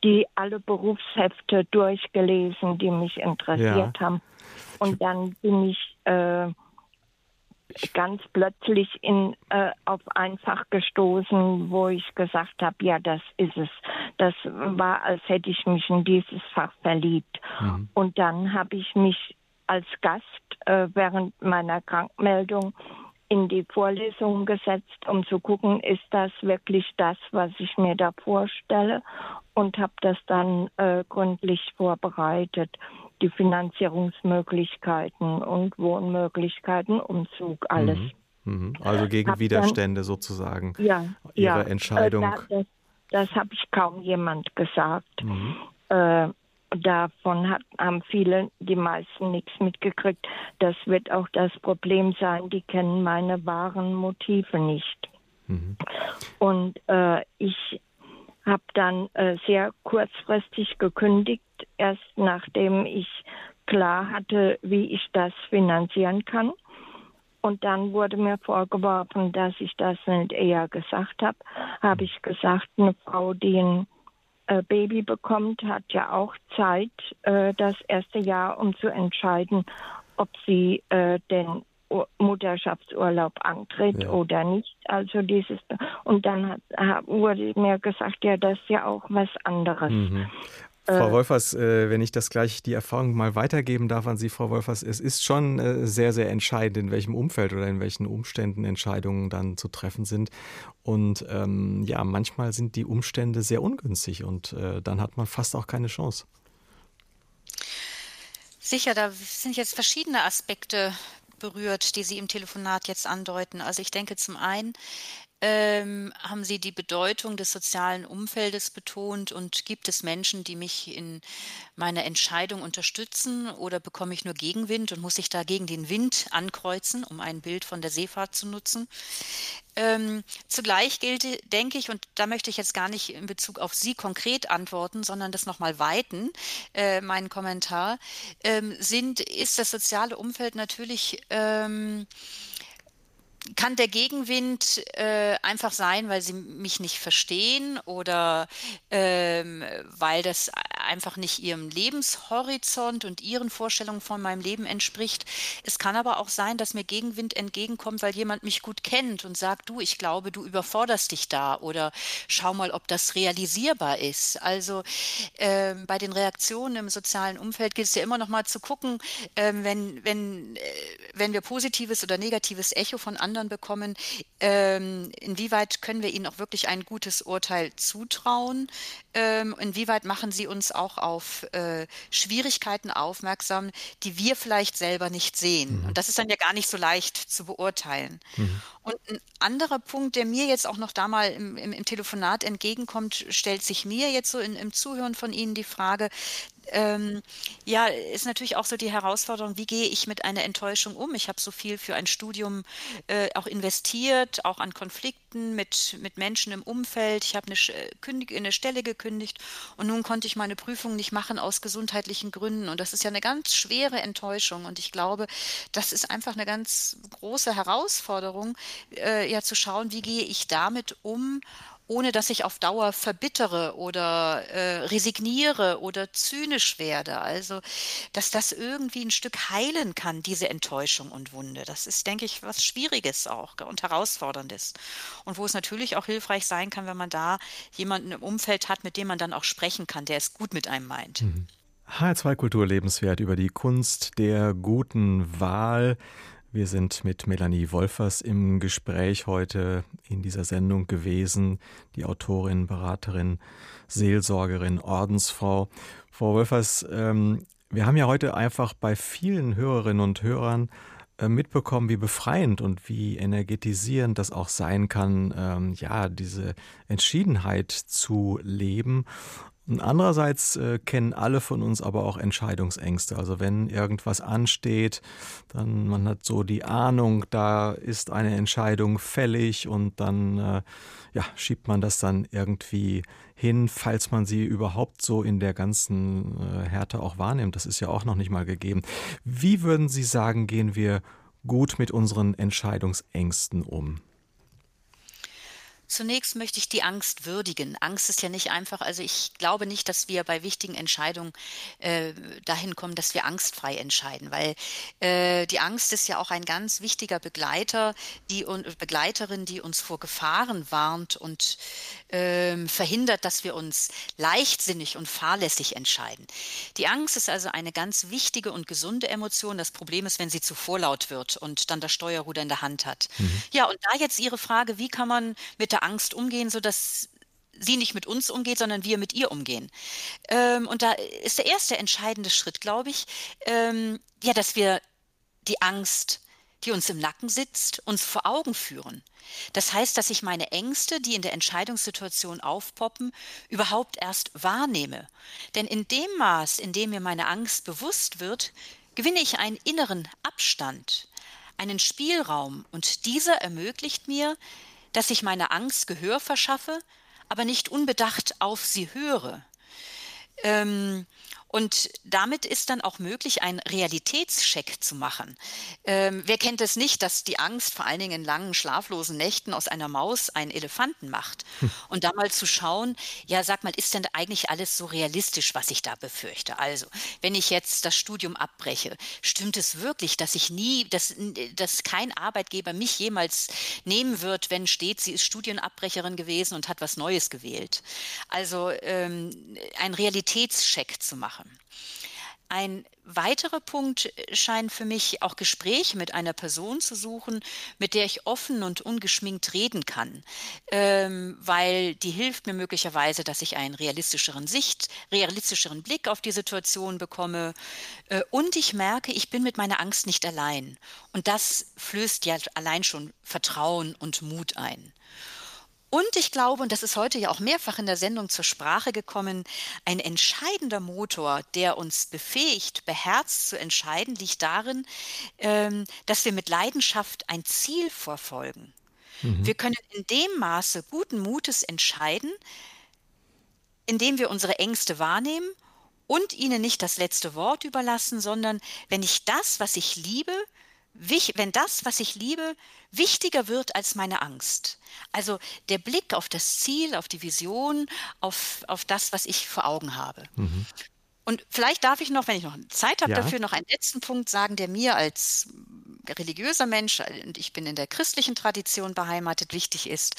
die alle Berufshefte durchgelesen, die mich interessiert ja. haben. Und dann bin ich äh, ganz plötzlich in, äh, auf ein Fach gestoßen, wo ich gesagt habe, ja, das ist es. Das war, als hätte ich mich in dieses Fach verliebt. Mhm. Und dann habe ich mich als Gast äh, während meiner Krankmeldung in die Vorlesung gesetzt, um zu gucken, ist das wirklich das, was ich mir da vorstelle und habe das dann äh, gründlich vorbereitet. Die Finanzierungsmöglichkeiten und Wohnmöglichkeiten, Umzug, alles. Mhm. Mhm. Also gegen hab Widerstände dann, sozusagen. Ja, Ihre ja, Entscheidung. Äh, das das habe ich kaum jemand gesagt. Mhm. Äh, davon hat, haben viele, die meisten nichts mitgekriegt. Das wird auch das Problem sein, die kennen meine wahren Motive nicht. Mhm. Und äh, ich habe dann äh, sehr kurzfristig gekündigt, erst nachdem ich klar hatte, wie ich das finanzieren kann. Und dann wurde mir vorgeworfen, dass ich das nicht eher gesagt habe. Habe ich gesagt, eine Frau, die ein äh, Baby bekommt, hat ja auch Zeit, äh, das erste Jahr, um zu entscheiden, ob sie äh, den Mutterschaftsurlaub antritt ja. oder nicht. Also dieses und dann hat, wurde mir gesagt, ja, das ist ja auch was anderes. Mhm. Frau äh. Wolfers, äh, wenn ich das gleich die Erfahrung mal weitergeben darf an Sie, Frau Wolfers, es ist schon äh, sehr, sehr entscheidend, in welchem Umfeld oder in welchen Umständen Entscheidungen dann zu treffen sind. Und ähm, ja, manchmal sind die Umstände sehr ungünstig und äh, dann hat man fast auch keine Chance. Sicher, da sind jetzt verschiedene Aspekte berührt, die Sie im Telefonat jetzt andeuten. Also ich denke zum einen, ähm, haben Sie die Bedeutung des sozialen Umfeldes betont und gibt es Menschen, die mich in meiner Entscheidung unterstützen oder bekomme ich nur Gegenwind und muss ich da gegen den Wind ankreuzen, um ein Bild von der Seefahrt zu nutzen? Ähm, zugleich gilt, denke ich, und da möchte ich jetzt gar nicht in Bezug auf Sie konkret antworten, sondern das nochmal weiten, äh, meinen Kommentar, ähm, sind, ist das soziale Umfeld natürlich ähm, kann der Gegenwind äh, einfach sein, weil sie mich nicht verstehen oder ähm, weil das einfach nicht ihrem Lebenshorizont und ihren Vorstellungen von meinem Leben entspricht. Es kann aber auch sein, dass mir Gegenwind entgegenkommt, weil jemand mich gut kennt und sagt, du, ich glaube, du überforderst dich da oder schau mal, ob das realisierbar ist. Also äh, bei den Reaktionen im sozialen Umfeld gilt es ja immer noch mal zu gucken, äh, wenn, wenn, äh, wenn wir positives oder negatives Echo von anderen anderen bekommen, ähm, inwieweit können wir ihnen auch wirklich ein gutes Urteil zutrauen? Ähm, inwieweit machen sie uns auch auf äh, Schwierigkeiten aufmerksam, die wir vielleicht selber nicht sehen? Mhm. Und das ist dann ja gar nicht so leicht zu beurteilen. Mhm. Und ein anderer Punkt, der mir jetzt auch noch da mal im, im, im Telefonat entgegenkommt, stellt sich mir jetzt so in, im Zuhören von Ihnen die Frage, ähm, ja, ist natürlich auch so die Herausforderung, wie gehe ich mit einer Enttäuschung um? Ich habe so viel für ein Studium äh, auch investiert, auch an Konflikten mit, mit Menschen im Umfeld. Ich habe eine, Kündig eine Stelle gekündigt und nun konnte ich meine Prüfung nicht machen aus gesundheitlichen Gründen. Und das ist ja eine ganz schwere Enttäuschung. Und ich glaube, das ist einfach eine ganz große Herausforderung, äh, ja zu schauen, wie gehe ich damit um ohne dass ich auf Dauer verbittere oder äh, resigniere oder zynisch werde. Also, dass das irgendwie ein Stück heilen kann, diese Enttäuschung und Wunde. Das ist, denke ich, was Schwieriges auch und Herausforderndes. Und wo es natürlich auch hilfreich sein kann, wenn man da jemanden im Umfeld hat, mit dem man dann auch sprechen kann, der es gut mit einem meint. Mhm. HR2 Kultur lebenswert über die Kunst der guten Wahl. Wir sind mit Melanie Wolfers im Gespräch heute in dieser Sendung gewesen, die Autorin, Beraterin, Seelsorgerin, Ordensfrau. Frau Wolfers, ähm, wir haben ja heute einfach bei vielen Hörerinnen und Hörern mitbekommen, wie befreiend und wie energetisierend das auch sein kann, ähm, ja, diese Entschiedenheit zu leben Andererseits äh, kennen alle von uns aber auch Entscheidungsängste. Also wenn irgendwas ansteht, dann man hat so die Ahnung, da ist eine Entscheidung fällig und dann äh, ja, schiebt man das dann irgendwie hin, falls man sie überhaupt so in der ganzen äh, Härte auch wahrnimmt. Das ist ja auch noch nicht mal gegeben. Wie würden Sie sagen, gehen wir gut mit unseren Entscheidungsängsten um? Zunächst möchte ich die Angst würdigen. Angst ist ja nicht einfach, also ich glaube nicht, dass wir bei wichtigen Entscheidungen äh, dahin kommen, dass wir angstfrei entscheiden, weil äh, die Angst ist ja auch ein ganz wichtiger Begleiter, die und Begleiterin, die uns vor Gefahren warnt und äh, verhindert, dass wir uns leichtsinnig und fahrlässig entscheiden. Die Angst ist also eine ganz wichtige und gesunde Emotion. Das Problem ist, wenn sie zu vorlaut wird und dann das Steuerruder in der Hand hat. Mhm. Ja, und da jetzt Ihre Frage, wie kann man mit der Angst umgehen, sodass sie nicht mit uns umgeht, sondern wir mit ihr umgehen. Ähm, und da ist der erste entscheidende Schritt, glaube ich, ähm, ja, dass wir die Angst, die uns im Nacken sitzt, uns vor Augen führen. Das heißt, dass ich meine Ängste, die in der Entscheidungssituation aufpoppen, überhaupt erst wahrnehme. Denn in dem Maß, in dem mir meine Angst bewusst wird, gewinne ich einen inneren Abstand, einen Spielraum und dieser ermöglicht mir, dass ich meiner Angst Gehör verschaffe, aber nicht unbedacht auf sie höre. Ähm, und damit ist dann auch möglich, einen Realitätscheck zu machen. Ähm, wer kennt es nicht, dass die Angst vor allen Dingen in langen, schlaflosen Nächten aus einer Maus einen Elefanten macht? Hm. Und da mal zu schauen, ja, sag mal, ist denn eigentlich alles so realistisch, was ich da befürchte? Also, wenn ich jetzt das Studium abbreche, stimmt es wirklich, dass ich nie, dass, dass kein Arbeitgeber mich jemals nehmen wird, wenn steht, sie ist Studienabbrecherin gewesen und hat was Neues gewählt? Also, ähm, ein Realitätscheck zu machen machen. Ein weiterer Punkt scheint für mich auch Gespräche mit einer Person zu suchen, mit der ich offen und ungeschminkt reden kann, ähm, weil die hilft mir möglicherweise, dass ich einen realistischeren Sicht, realistischeren Blick auf die Situation bekomme äh, und ich merke, ich bin mit meiner Angst nicht allein. Und das flößt ja allein schon Vertrauen und Mut ein. Und ich glaube, und das ist heute ja auch mehrfach in der Sendung zur Sprache gekommen, ein entscheidender Motor, der uns befähigt, beherzt zu entscheiden, liegt darin, ähm, dass wir mit Leidenschaft ein Ziel verfolgen. Mhm. Wir können in dem Maße guten Mutes entscheiden, indem wir unsere Ängste wahrnehmen und ihnen nicht das letzte Wort überlassen, sondern wenn ich das, was ich liebe, wenn das, was ich liebe, wichtiger wird als meine Angst. Also der Blick auf das Ziel, auf die Vision, auf, auf das, was ich vor Augen habe. Mhm. Und vielleicht darf ich noch, wenn ich noch Zeit habe ja. dafür, noch einen letzten Punkt sagen, der mir als religiöser Mensch, und ich bin in der christlichen Tradition beheimatet, wichtig ist,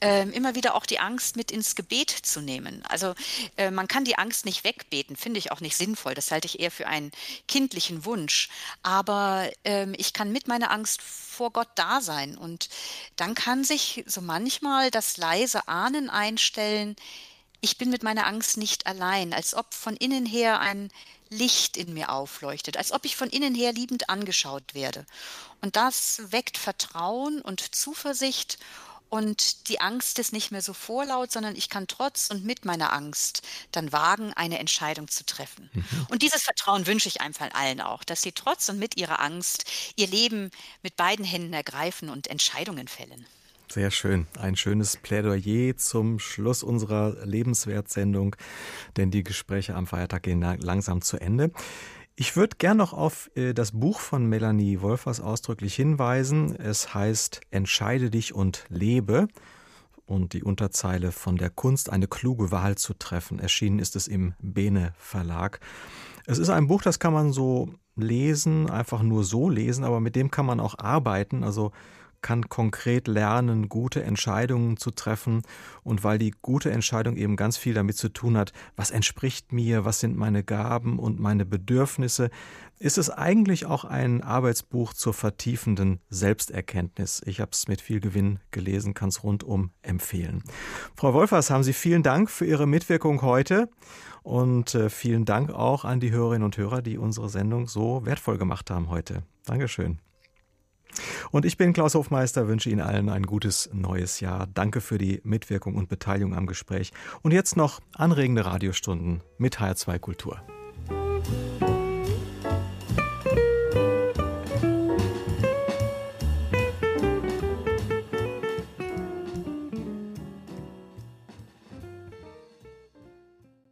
äh, immer wieder auch die Angst mit ins Gebet zu nehmen. Also äh, man kann die Angst nicht wegbeten, finde ich auch nicht sinnvoll. Das halte ich eher für einen kindlichen Wunsch. Aber äh, ich kann mit meiner Angst vor Gott da sein. Und dann kann sich so manchmal das leise Ahnen einstellen, ich bin mit meiner Angst nicht allein, als ob von innen her ein Licht in mir aufleuchtet, als ob ich von innen her liebend angeschaut werde. Und das weckt Vertrauen und Zuversicht und die Angst ist nicht mehr so vorlaut, sondern ich kann trotz und mit meiner Angst dann wagen, eine Entscheidung zu treffen. Mhm. Und dieses Vertrauen wünsche ich einfach allen auch, dass sie trotz und mit ihrer Angst ihr Leben mit beiden Händen ergreifen und Entscheidungen fällen. Sehr schön. Ein schönes Plädoyer zum Schluss unserer Lebenswertsendung, denn die Gespräche am Feiertag gehen langsam zu Ende. Ich würde gern noch auf äh, das Buch von Melanie Wolfers ausdrücklich hinweisen. Es heißt Entscheide dich und lebe. Und die Unterzeile von der Kunst, eine kluge Wahl zu treffen. Erschienen ist es im Bene Verlag. Es ist ein Buch, das kann man so lesen, einfach nur so lesen, aber mit dem kann man auch arbeiten. Also kann konkret lernen, gute Entscheidungen zu treffen. Und weil die gute Entscheidung eben ganz viel damit zu tun hat, was entspricht mir, was sind meine Gaben und meine Bedürfnisse, ist es eigentlich auch ein Arbeitsbuch zur vertiefenden Selbsterkenntnis. Ich habe es mit viel Gewinn gelesen, kann es rundum empfehlen. Frau Wolfers, haben Sie vielen Dank für Ihre Mitwirkung heute und äh, vielen Dank auch an die Hörerinnen und Hörer, die unsere Sendung so wertvoll gemacht haben heute. Dankeschön. Und ich bin Klaus Hofmeister, wünsche Ihnen allen ein gutes neues Jahr. Danke für die Mitwirkung und Beteiligung am Gespräch. Und jetzt noch anregende Radiostunden mit HR2 Kultur.